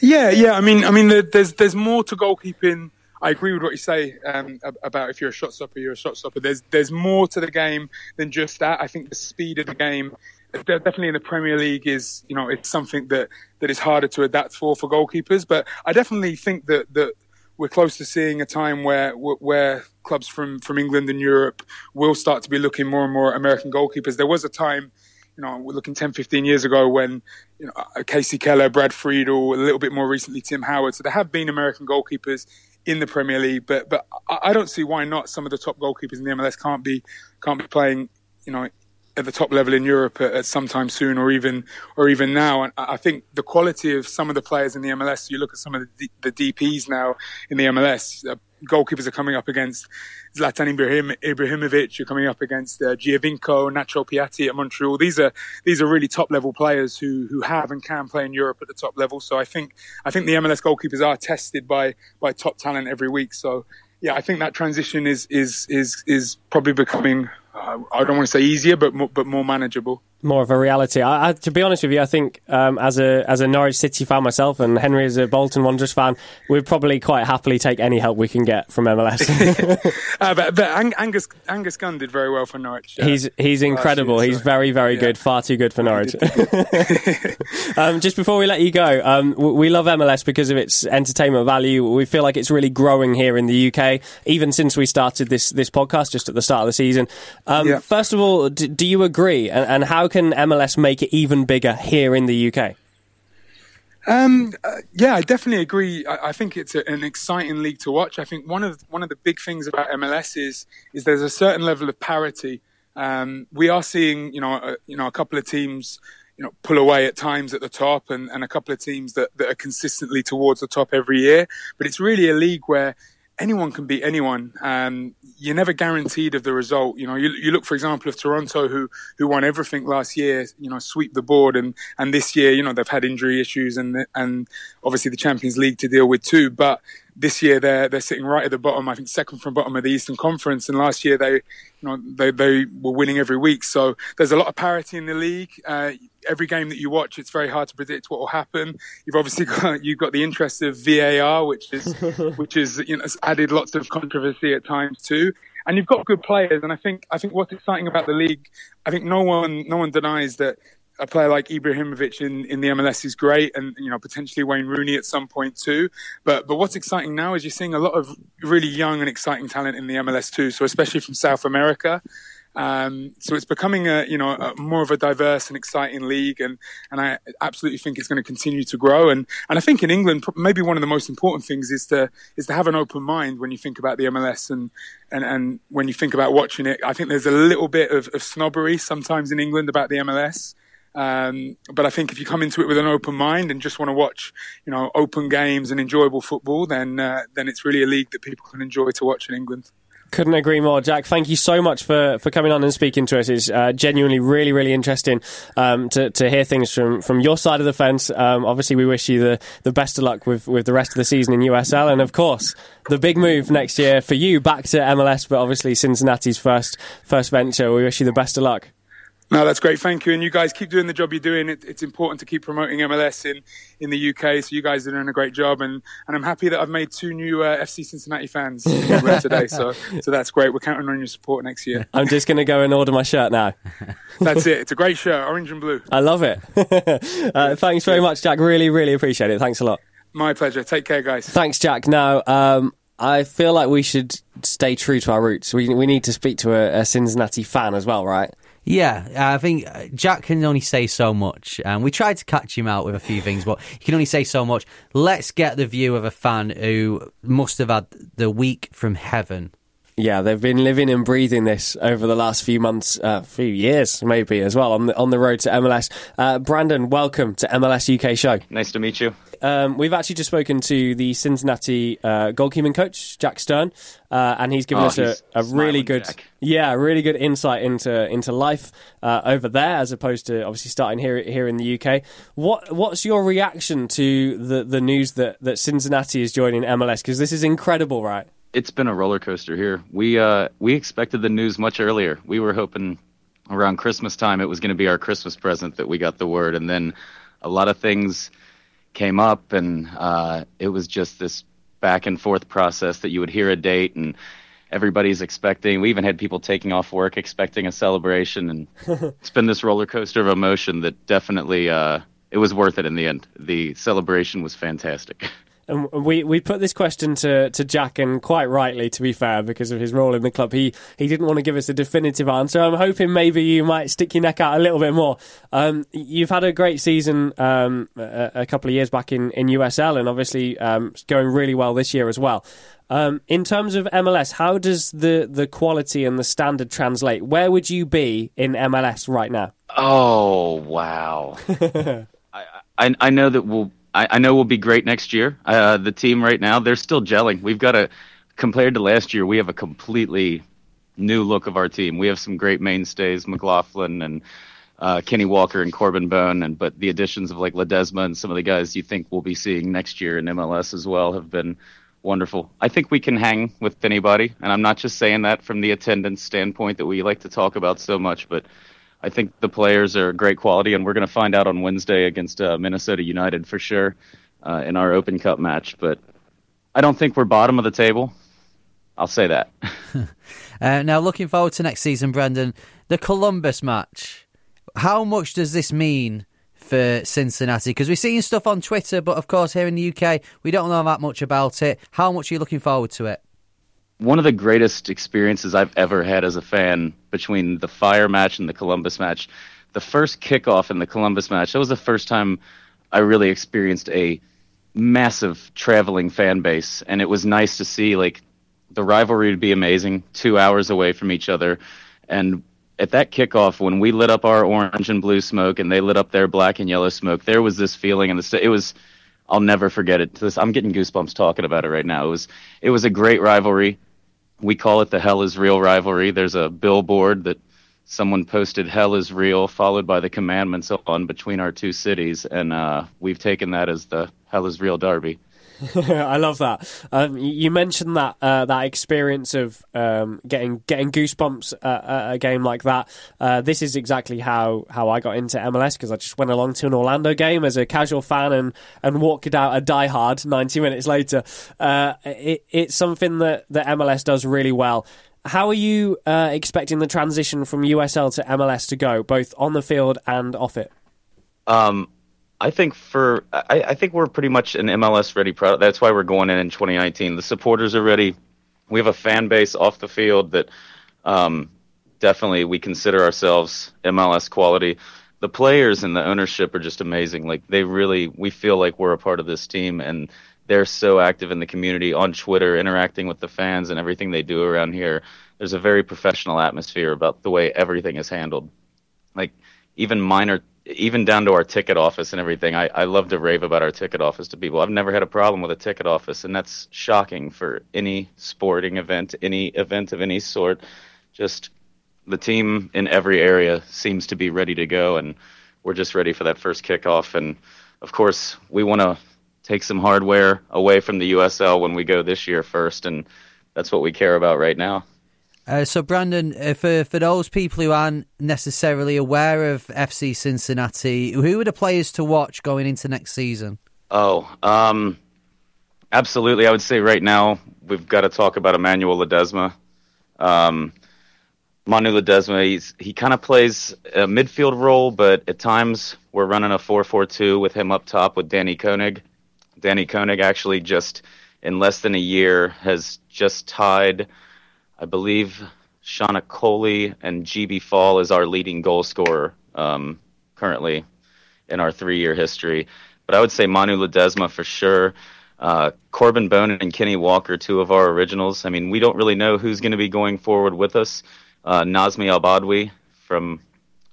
D: Yeah, yeah. I mean, I mean, there's there's more to goalkeeping. I agree with what you say um, about if you're a shot stopper, you're a shot stopper. There's there's more to the game than just that. I think the speed of the game, definitely in the Premier League, is you know it's something that that is harder to adapt for for goalkeepers. But I definitely think that that we're close to seeing a time where where clubs from from England and Europe will start to be looking more and more at American goalkeepers. There was a time you know, we're looking 10, 15 years ago when, you know, Kasey Keller, Brad Friedel, a little bit more recently Tim Howard. So there have been American goalkeepers in the Premier League, but but I don't see why not. Some of the top goalkeepers in the MLS can't be can't be playing, you know, at the top level in Europe at, at some time soon, or even or even now. And I think the quality of some of the players in the MLS. You look at some of the, the DPS now in the MLS. Uh, goalkeepers are coming up against Zlatan Ibrahim, Ibrahimovic. You're coming up against uh, Giovinco, Nacho Piatti at Montreal. These are these are really top level players who who have and can play in Europe at the top level. So I think I think the MLS goalkeepers are tested by by top talent every week. So yeah, I think that transition is is is is probably becoming. Uh, I don't want to say easier, but more, but more manageable.
B: More of a reality. I, I, to be honest with you, I think um, as a as a Norwich City fan myself, and Henry as a Bolton Wanderers fan, we'd probably quite happily take any help we can get from MLS. <laughs>
D: uh, but, but Ang- Angus Angus Gunn did very well for Norwich. Uh,
B: he's he's incredible. Year. He's very very yeah. good. Far too good for Norwich. <laughs> <laughs> um, just before we let you go, um, we love MLS because of its entertainment value. We feel like it's really growing here in the UK, even since we started this this podcast just at the start of the season. Um, yeah. First of all, do, do you agree? And, and how can MLS make it even bigger here in the UK?
D: Um, uh, yeah, I definitely agree. I, I think it's a, an exciting league to watch. I think one of one of the big things about MLS is is there's a certain level of parity. Um, we are seeing, you know, a, you know, a couple of teams, you know, pull away at times at the top, and, and a couple of teams that, that are consistently towards the top every year. But it's really a league where anyone can beat anyone. Um, you're never guaranteed of the result. You know, you, you look, for example, of Toronto, who who won everything last year. You know, sweep the board, and and this year, you know, they've had injury issues and and obviously the Champions League to deal with too. But this year they're they're sitting right at the bottom. I think second from bottom of the Eastern Conference, and last year they, you know, they they were winning every week. So there's a lot of parity in the league. Uh, every game that you watch, it's very hard to predict what will happen. You've obviously <laughs> got you've got the interest of VAR, which is <laughs> which is you know added lots of controversy at times too. And you've got good players, and I think I think what's exciting about the league, I think no one no one denies that a player like Ibrahimovic in, in the MLS is great, and you know potentially Wayne Rooney at some point too. But but what's exciting now is you're seeing a lot of really young and exciting talent in the MLS too. So especially from South America, um, so it's becoming a you know a, more of a diverse and exciting league, and and I absolutely think it's going to continue to grow. And and I think in England, maybe one of the most important things is to is to have an open mind when you think about the MLS and and and when you think about watching it. I think there's a little bit of, of snobbery sometimes in England about the MLS. Um, but I think if you come into it with an open mind and just want to watch, you know, open games and enjoyable football, then uh, then it's really a league that people can enjoy to watch in England.
B: Couldn't agree more, Jack. Thank you so much for, for coming on and speaking to us. It's uh, genuinely really, really interesting um, to, to hear things from, from your side of the fence. Um, obviously, we wish you the, the best of luck with, with the rest of the season in USL. And of course, the big move next year for you back to MLS, but obviously Cincinnati's first, first venture. We wish you the best of luck.
D: No, that's great. Thank you. And you guys keep doing the job you're doing. It, it's important to keep promoting MLS in, in the UK. So you guys are doing a great job. And, and I'm happy that I've made two new uh, FC Cincinnati fans today. So, so that's great. We're counting on your support next year.
B: I'm just going to go and order my shirt now. <laughs>
D: that's it. It's a great shirt, orange and blue.
B: I love it. <laughs> uh, thanks very much, Jack. Really, really appreciate it. Thanks a lot.
D: My pleasure. Take care, guys.
B: Thanks, Jack. Now, um, I feel like we should stay true to our roots. We, we need to speak to a, a Cincinnati fan as well, right?
C: Yeah, I think uh, Jack can only say so much. And we tried to catch him out with a few things, but he can only say so much. Let's get the view of a fan who must have had the week from heaven.
B: Yeah, they've been living and breathing this over the last few months, uh, few years maybe as well on the on the road to MLS. Uh, Brandon, welcome to MLS UK show.
E: Nice to meet you.
B: Um, we've actually just spoken to the Cincinnati uh, goalkeeping coach Jack Stern, uh, and he's given
E: oh,
B: us a, a really good,
E: Jack.
B: yeah, really good insight into into life uh, over there, as opposed to obviously starting here here in the UK. What what's your reaction to the the news that that Cincinnati is joining MLS? Because this is incredible, right?
E: It's been a roller coaster here. We uh, we expected the news much earlier. We were hoping around Christmas time it was going to be our Christmas present that we got the word, and then a lot of things came up, and uh, it was just this back and forth process that you would hear a date and everybody's expecting. We even had people taking off work expecting a celebration, and <laughs> it's been this roller coaster of emotion that definitely uh, it was worth it in the end. The celebration was fantastic. <laughs>
B: And we, we put this question to, to Jack, and quite rightly, to be fair, because of his role in the club. He he didn't want to give us a definitive answer. I'm hoping maybe you might stick your neck out a little bit more. Um, you've had a great season um, a, a, couple of years back in, in USL, and obviously um, going really well this year as well. Um, in terms of MLS, how does the, the quality and the standard translate? Where would you be in MLS right now?
E: Oh wow! <laughs> I, I I know that we'll I, I know we'll be great next year. Uh, the team right now, they're still gelling. We've got a compared to last year, we have a completely new look of our team. We have some great mainstays, McLaughlin and uh, Kenny Walker and Corben Bone, and but the additions of like Ledesma and some of the guys you think we'll be seeing next year in MLS as well have been wonderful. I think we can hang with anybody, and I'm not just saying that from the attendance standpoint that we like to talk about so much, but I think the players are great quality, and we're going to find out on Wednesday against uh, Minnesota United for sure uh, in our Open Cup match. But I don't think we're bottom of the table. I'll say that. <laughs>
C: uh, now, looking forward to next season, Brendan, the Columbus match. How much does this mean for Cincinnati? Because we're seeing stuff on Twitter, but of course, here in the UK, we don't know that much about it. How much are you looking forward to it?
E: One of the greatest experiences I've ever had as a fan between the Fire match and the Columbus match. The first kickoff in the Columbus match, that was the first time I really experienced a massive traveling fan base, and it was nice to see like the rivalry would be amazing, two hours away from each other, and at that kickoff when we lit up our orange and blue smoke and they lit up their black and yellow smoke, there was this feeling, and it was I'll never forget it. I'm getting goosebumps talking about it right now. It was it was a great rivalry. We call it the Hell is Real rivalry. There's a billboard that someone posted hell is real followed by the commandments on between our two cities and uh, we've taken that as the hell is real derby <laughs>
B: I love that. Um, you mentioned that uh, that experience of um, getting getting goosebumps at a game like that. Uh, this is exactly how, how I got into MLS because I just went along to an Orlando game as a casual fan and, and walked out a diehard 90 minutes later. Uh, it, it's something that, that MLS does really well. How are you uh, expecting the transition from USL to MLS to go, both on the field and off it?
E: Um, I think for I, I, think we're pretty much an MLS ready product. That's why we're going in in 2019. The supporters are ready. We have a fan base off the field that um, definitely we consider ourselves MLS quality. The players and the ownership are just amazing. Like they really, we feel like we're a part of this team, and they're so active in the community on Twitter, interacting with the fans and everything they do around here. There's a very professional atmosphere about the way everything is handled. Like even minor even down to our ticket office and everything. I, I love to rave about our ticket office to people. I've never had a problem with a ticket office, and that's shocking for any sporting event, any event of any sort. Just the team in every area seems to be ready to go, and we're just ready for that first kickoff. And of course, we want to take some hardware away from the USL when we go this year first, and that's what we care about right now.
C: Uh, so, Brandon, uh, for for those people who aren't necessarily aware of FC Cincinnati, who are the players to watch going into next season?
E: Oh, um, absolutely. I would say right now we've got to talk about Emmanuel Ledesma. Um, Manu Ledesma, he's, he kind of plays a midfield role, but at times we're running a 4-4-2 with him up top with Danni König. Danni König actually just in less than a year has just tied – I believe Shauna Coley and Djiby Fall is our leading goal scorer um, currently in our three-year history. But I would say Manu Ledesma for sure. Uh, Corben Bone and Kenny Walker, two of our originals. I mean, we don't really know who's going to be going forward with us. Uh, Nazmi from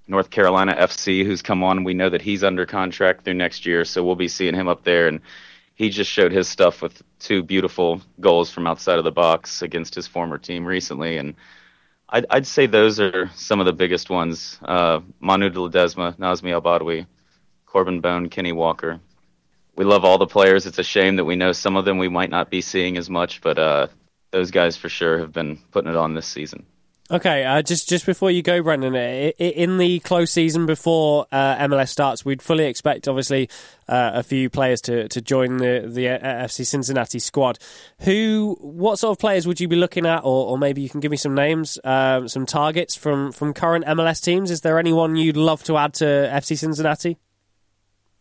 E: North Carolina FC, who's come on. We know that he's under contract through next year, so we'll be seeing him up there. And he just showed his stuff with two beautiful goals from outside of the box against his former team recently, and I'd, I'd say those are some of the biggest ones: uh, Manu Ledesma, Nazmi Al Corben Bone, Kenny Walker. We love all the players. It's a shame that we know some of them we might not be seeing as much, but uh, those guys for sure have been putting it on this season.
B: Okay, uh, just just before you go, Brendan, in the close season before uh, MLS starts, we'd fully expect, obviously, uh, a few players to, to join the the uh, FC Cincinnati squad. Who, what sort of players would you be looking at, or, or maybe you can give me some names, um, some targets from from current MLS teams? Is there anyone you'd love to add to FC Cincinnati?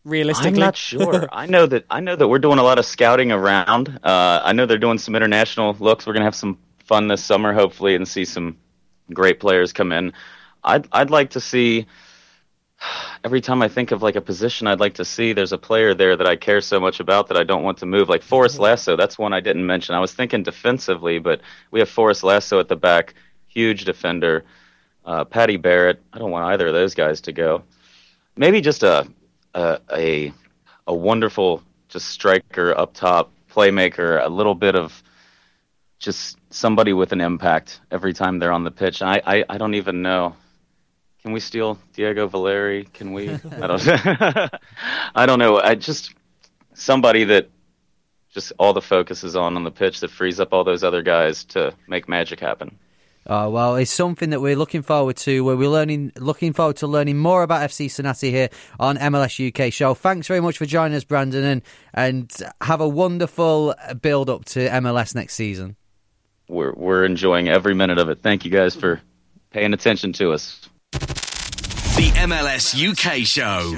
B: Realistically,
E: I'm not sure. <laughs> I know that I know that we're doing a lot of scouting around. Uh, I know they're doing some international looks. We're gonna have some fun this summer, hopefully, and see some great players come in. I'd I'd like to see every time I think of like a position I'd like to see, there's a player there that I care so much about that I don't want to move. Like Forrest mm-hmm. Lasso, that's one I didn't mention. I was thinking defensively, but we have Forrest Lasso at the back, huge defender. Uh, Paddy Barrett, I don't want either of those guys to go. Maybe just a a a, a wonderful just striker up top, playmaker, a little bit of just somebody with an impact every time they're on the pitch. I, I, I don't even know. Can we steal Diego Valeri? Can we? I don't. <laughs> I don't know. I just somebody that just all the focus is on on the pitch that frees up all those other guys to make magic happen.
C: Oh well, it's something that we're looking forward to. We're learning, looking forward to learning more about FC Cincinnati here on MLS UK Show. Thanks very much for joining us, Brandon, and and have a wonderful build up to MLS next season.
E: We're we're enjoying every minute of it. Thank you guys for paying attention to us.
A: The MLS UK Show.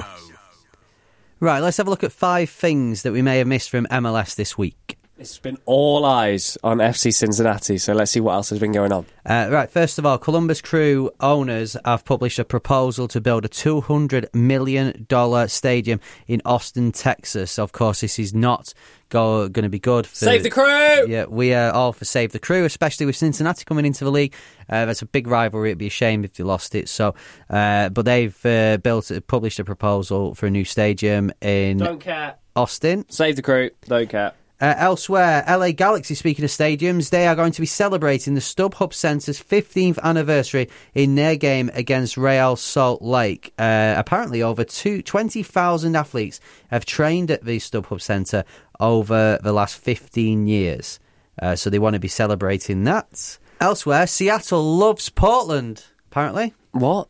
C: Right, let's have a look at five things that we may have missed from MLS this week.
B: It's been all eyes on FC Cincinnati, so let's see what else has been going on.
C: Uh, right, first of all, Columbus Crew owners have published a proposal to build a $200 million stadium in Austin, Texas. Of course, this is not go, going to be good for.
B: Save the crew!
C: Yeah, we are all for Save the Crew, especially with Cincinnati coming into the league. Uh, that's a big rivalry. It'd be a shame if they lost it. So, uh, But they've uh, built, published a proposal for a new stadium in
B: Don't care.
C: Austin.
B: Save the crew. Don't care.
C: Uh, elsewhere, LA Galaxy, speaking of stadiums, they are going to be celebrating the StubHub Centre's 15th anniversary in their game against Real Salt Lake. Uh, apparently, over two, 20,000 athletes have trained at the StubHub Centre over the last 15 years. Uh, so they want to be celebrating that. Elsewhere, Seattle loves Portland, apparently.
B: What?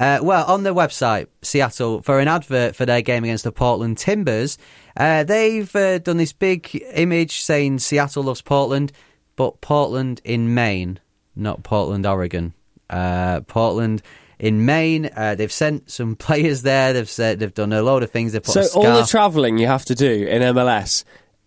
C: Uh, well, on their website, Seattle, for an advert for their game against the Portland Timbers, uh, they've uh, done this big image saying Seattle loves Portland, but Portland in Maine, not Portland, Oregon. Uh, Portland in Maine. Uh, they've sent some <laughs> players there. They've said they've done a load of things. They've put
B: So all the travelling you have to do in MLS,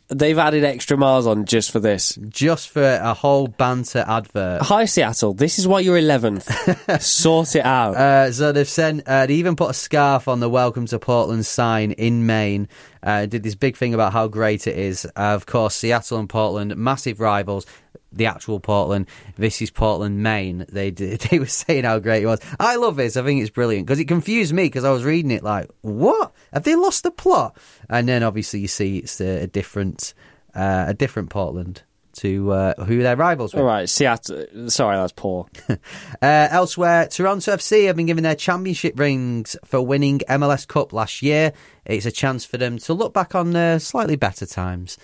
B: they've added extra miles on just for this.
C: just for a whole banter advert.
B: Hi Seattle, this is why you're 11th. <laughs> sort it out.
C: Uh, so they've sent. Uh, they even put a scarf on the "Welcome to Portland" sign in Maine. Uh, did this big thing about how great it is. Uh, of course, Seattle and Portland, massive rivals. The actual Portland. This is Portland, Maine. They did, <laughs> they were saying how great it was. I love this. I think it's brilliant because it confused me because I was reading it like, what have they lost the plot? And then obviously you see it's a, a different uh, a different Portland to uh, who their rivals were.
B: All right, Seattle. Sorry, that's poor. <laughs>
C: Uh, elsewhere, Toronto FC have been given their championship rings for winning MLS Cup last year. It's a chance for them to look back on uh, slightly better times.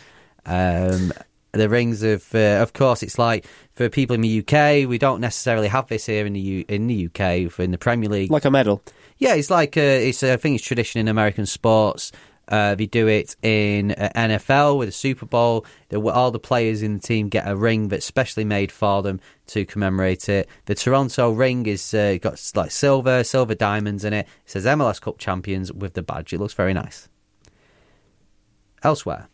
C: Um, the rings of, uh, of course, it's like for people in the UK, we don't necessarily have this here in the U- in the UK for in the Premier League.
B: Like a medal.
C: Yeah, it's like uh, it's I think it's tradition in American sports. Uh, they do it in uh, NFL with the Super Bowl. The, all the players in the team get a ring that's specially made for them to commemorate it. The Toronto ring is uh, got like silver, silver diamonds in it. It says MLS Cup champions with the badge. It looks very nice. Elsewhere,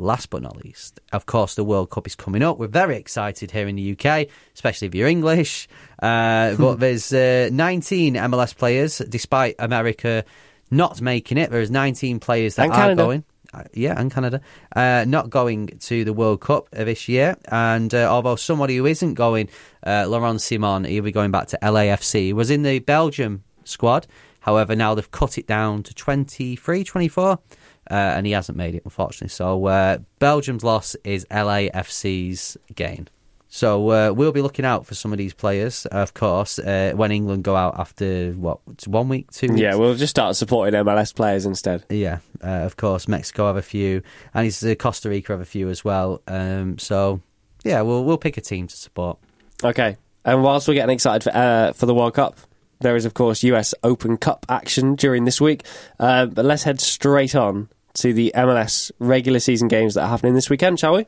C: last but not least, of course, the World Cup is coming up. We're very excited here in the UK, especially if you're English. Uh, <laughs> but there's uh, 19 MLS players, despite America not making it. There's 19 players that
B: And
C: are
B: Canada.
C: going. Uh, yeah, and Canada. Uh, not going to the World Cup this year. And uh, although somebody who isn't going, uh, Laurent Ciman, he'll be going back to LAFC. He was in the Belgium squad. However, now they've cut it down to 23, 24. Uh, and he hasn't made it, unfortunately. So uh, Belgium's loss is LAFC's gain. So uh, we'll be looking out for some of these players, of course, uh, when England go out after what one week, two weeks.
B: Yeah, we'll just start supporting MLS players instead.
C: Yeah, uh, of course. Mexico have a few, and it's, uh, Costa Rica have a few as well. Um, so yeah, we'll we'll pick a team to support.
B: Okay. And whilst we're getting excited for, uh, for the World Cup, there is, of course, US Open Cup action during this week. Uh, but let's head straight on to the MLS regular season games that are happening this weekend, shall we?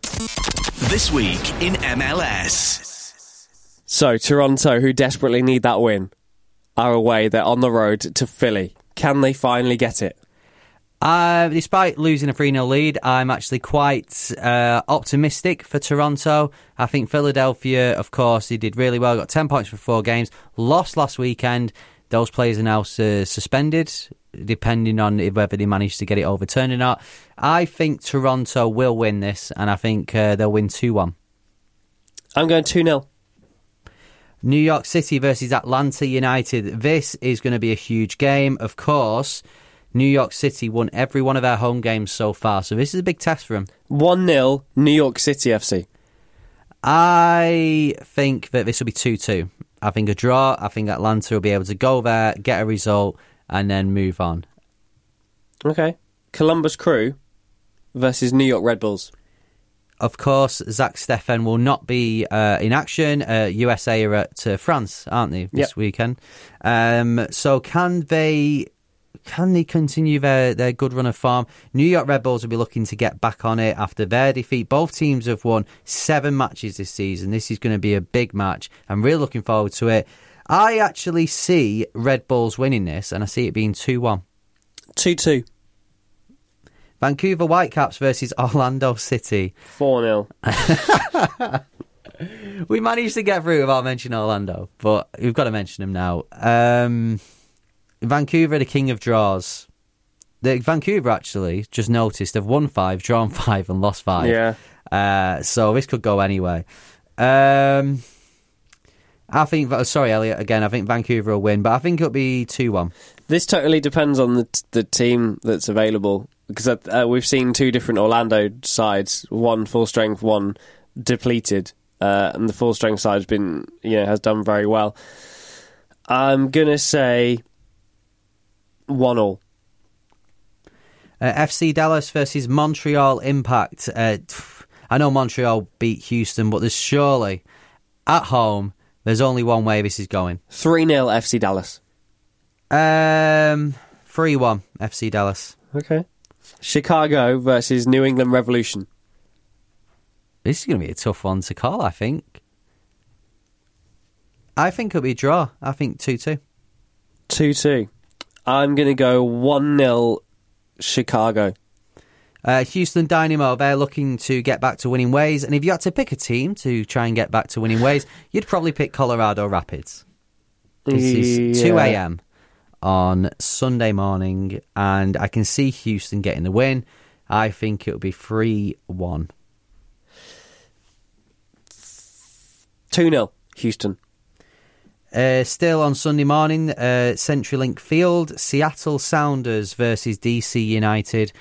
A: This week in MLS.
B: So, Toronto, who desperately need that win, are away. They're on the road to Philly. Can they finally get it?
C: Uh, despite losing a 3 0 lead, I'm actually quite uh, optimistic for Toronto. I think Philadelphia, of course, he did really well, got 10 points for four games, lost last weekend. Those players are now uh, suspended, depending on whether they manage to get it overturned or not. I think Toronto will win this, and I think uh, they'll win 2 1.
B: I'm going 2 0.
C: New York City versus Atlanta United. This is going to be a huge game. Of course, New York City won every one of their home games so far, so this is a big test for them.
B: 1 0 New York City FC.
C: I think that this will be 2 2. I think a draw. I think Atlanta will be able to go there, get a result, and then move on.
B: Okay. Columbus Crew versus New York Red Bulls.
C: of course, Zack Steffen will not be uh, in action. Uh, USA are at uh, France, aren't they, this
B: Yep.
C: weekend? Um, so can they can they continue their, their good run of form? New York Red Bulls will be looking to get back on it after their defeat. Both teams have won seven matches this season. This is going to be a big match. I'm really looking forward to it. I actually see Red Bulls winning this, and I see it being 2 1.
B: 2 2.
C: Vancouver Whitecaps versus Orlando City.
B: 4 0. <laughs>
C: We managed to get through without mentioning Orlando, but we've got to mention them now. Um, Vancouver, the king of draws. The Vancouver actually just noticed they've won five, drawn <laughs> five, and lost five.
B: Yeah.
C: Uh, so this could go anyway. Um, I think. Sorry, Elliot. Again, I think Vancouver will win, but I think it'll be two one.
B: This totally depends on the the team that's available because uh, we've seen two different Orlando sides, one full strength, one depleted, uh, and the full strength side's been you know has done very well. I'm gonna say one all.
C: Uh, FC Dallas versus Montreal Impact. Uh, I know Montreal beat Houston, but there's surely at home. There's only one way this is going.
B: Three 0 FC Dallas.
C: Um, three one FC Dallas.
B: Okay. Chicago versus New England Revolution.
C: This is going to be a tough one to call. I think. I think it'll be a draw. I think two two.
B: 2 2. I'm going to go 1 0 Chicago.
C: Uh, Houston Dynamo, they're looking to get back to winning ways. And if you had to pick a team to try and get back to winning ways, you'd probably pick Colorado Rapids. This is 2 a.m. on Sunday morning, and I can see Houston getting the win. I think it'll be 3 1.
B: 2 0 Houston.
C: Uh, still on Sunday morning, uh, CenturyLink Field, Seattle Sounders versus DC United.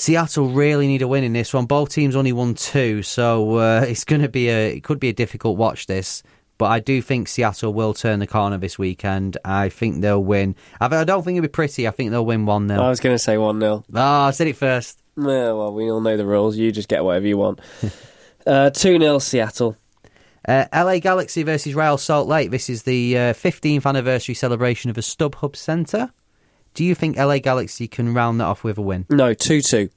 C: Seattle really need a win in this one. Both teams only won two, so uh, <laughs> it's going to be a it could be a difficult watch. This, but I do think Seattle will turn the corner this weekend. I think they'll win. I, don't think it'll be pretty. I think they'll win one 0
B: I was going to say 1 0.
C: Oh, I said it first.
B: Yeah, well, we all know the rules. You just get whatever you want. <laughs> uh, 2 0 Seattle.
C: Uh, LA Galaxy versus Real Salt Lake. This is the uh, 15th anniversary celebration of a StubHub Centre. Do you think LA Galaxy can round that off with a win?
B: No, 2 2.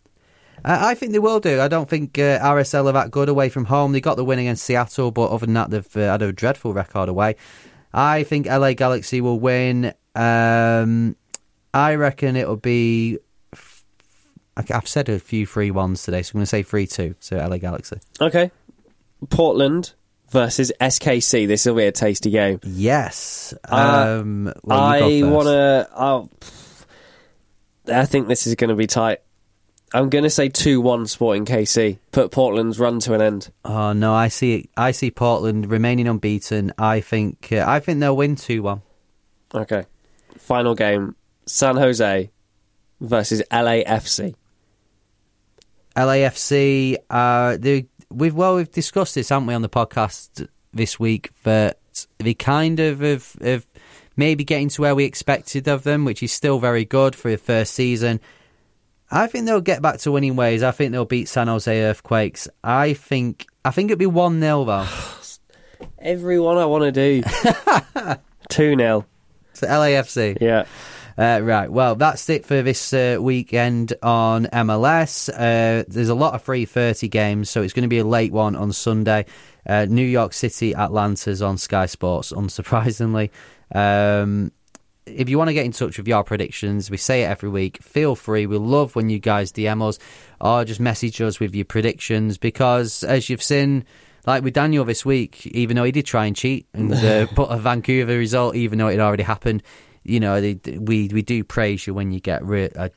C: Uh, I think they will do. I don't think uh, RSL are that good away from home. They got the win against Seattle, but other than that, they've uh, had a dreadful record away. I think LA Galaxy will win. Um, I reckon it'll be. I've said a few free ones today, so I'm going to say three two. So LA Galaxy.
B: Okay. Portland versus SKC. This will be a tasty game.
C: Yes.
B: Uh,
C: Um, well,
B: I want to. I think this is going to be tight. I'm going to say 2 1 Sporting KC. Put Portland's run to an end.
C: Oh no, I see. I see Portland remaining unbeaten. I think. Uh, I think they'll win two one.
B: Okay. Final game San Jose versus LAFC.
C: LAFC. Uh, they, we've well, we've discussed this, haven't we, on the podcast this week? That they kind of have, have maybe getting to where we expected of them, which is still very good for the first season. I think they'll get back to winning ways. I think they'll beat San Jose Earthquakes. I think. I think it'd be one 0 though. <sighs>
B: Everyone I want to do. <laughs> 2 0.
C: So LAFC.
B: Yeah.
C: Uh, right. Well, that's it for this uh, weekend on MLS. Uh, there's a lot of free 30 games, so it's going to be a late one on Sunday. Uh, New York City, Atlanta's on Sky Sports, unsurprisingly. Um, if you want to get in touch with your predictions, we say it every week. Feel free. We love when you guys DM us or just message us with your predictions because, as you've seen, like with Daniel this week, even though he did try and cheat and uh, <laughs> put a Vancouver result, even though it had already happened, you know, they, we we do praise you when you get re- uh,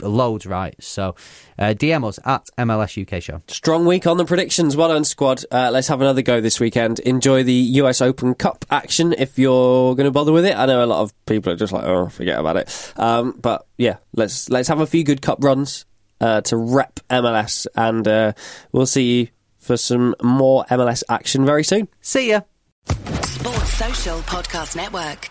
C: loads right. So, uh, DM us at MLS UK Show.
B: Strong week on the predictions. Well done, squad. Uh, let's have another go this weekend. Enjoy the US Open Cup action if you're going to bother with it. I know a lot of people are just like, oh, forget about it. Um, but yeah, let's let's have a few good cup runs uh, to rep MLS, and uh, we'll see you for some more MLS action very soon.
C: See ya.
F: Sports Social Podcast Network.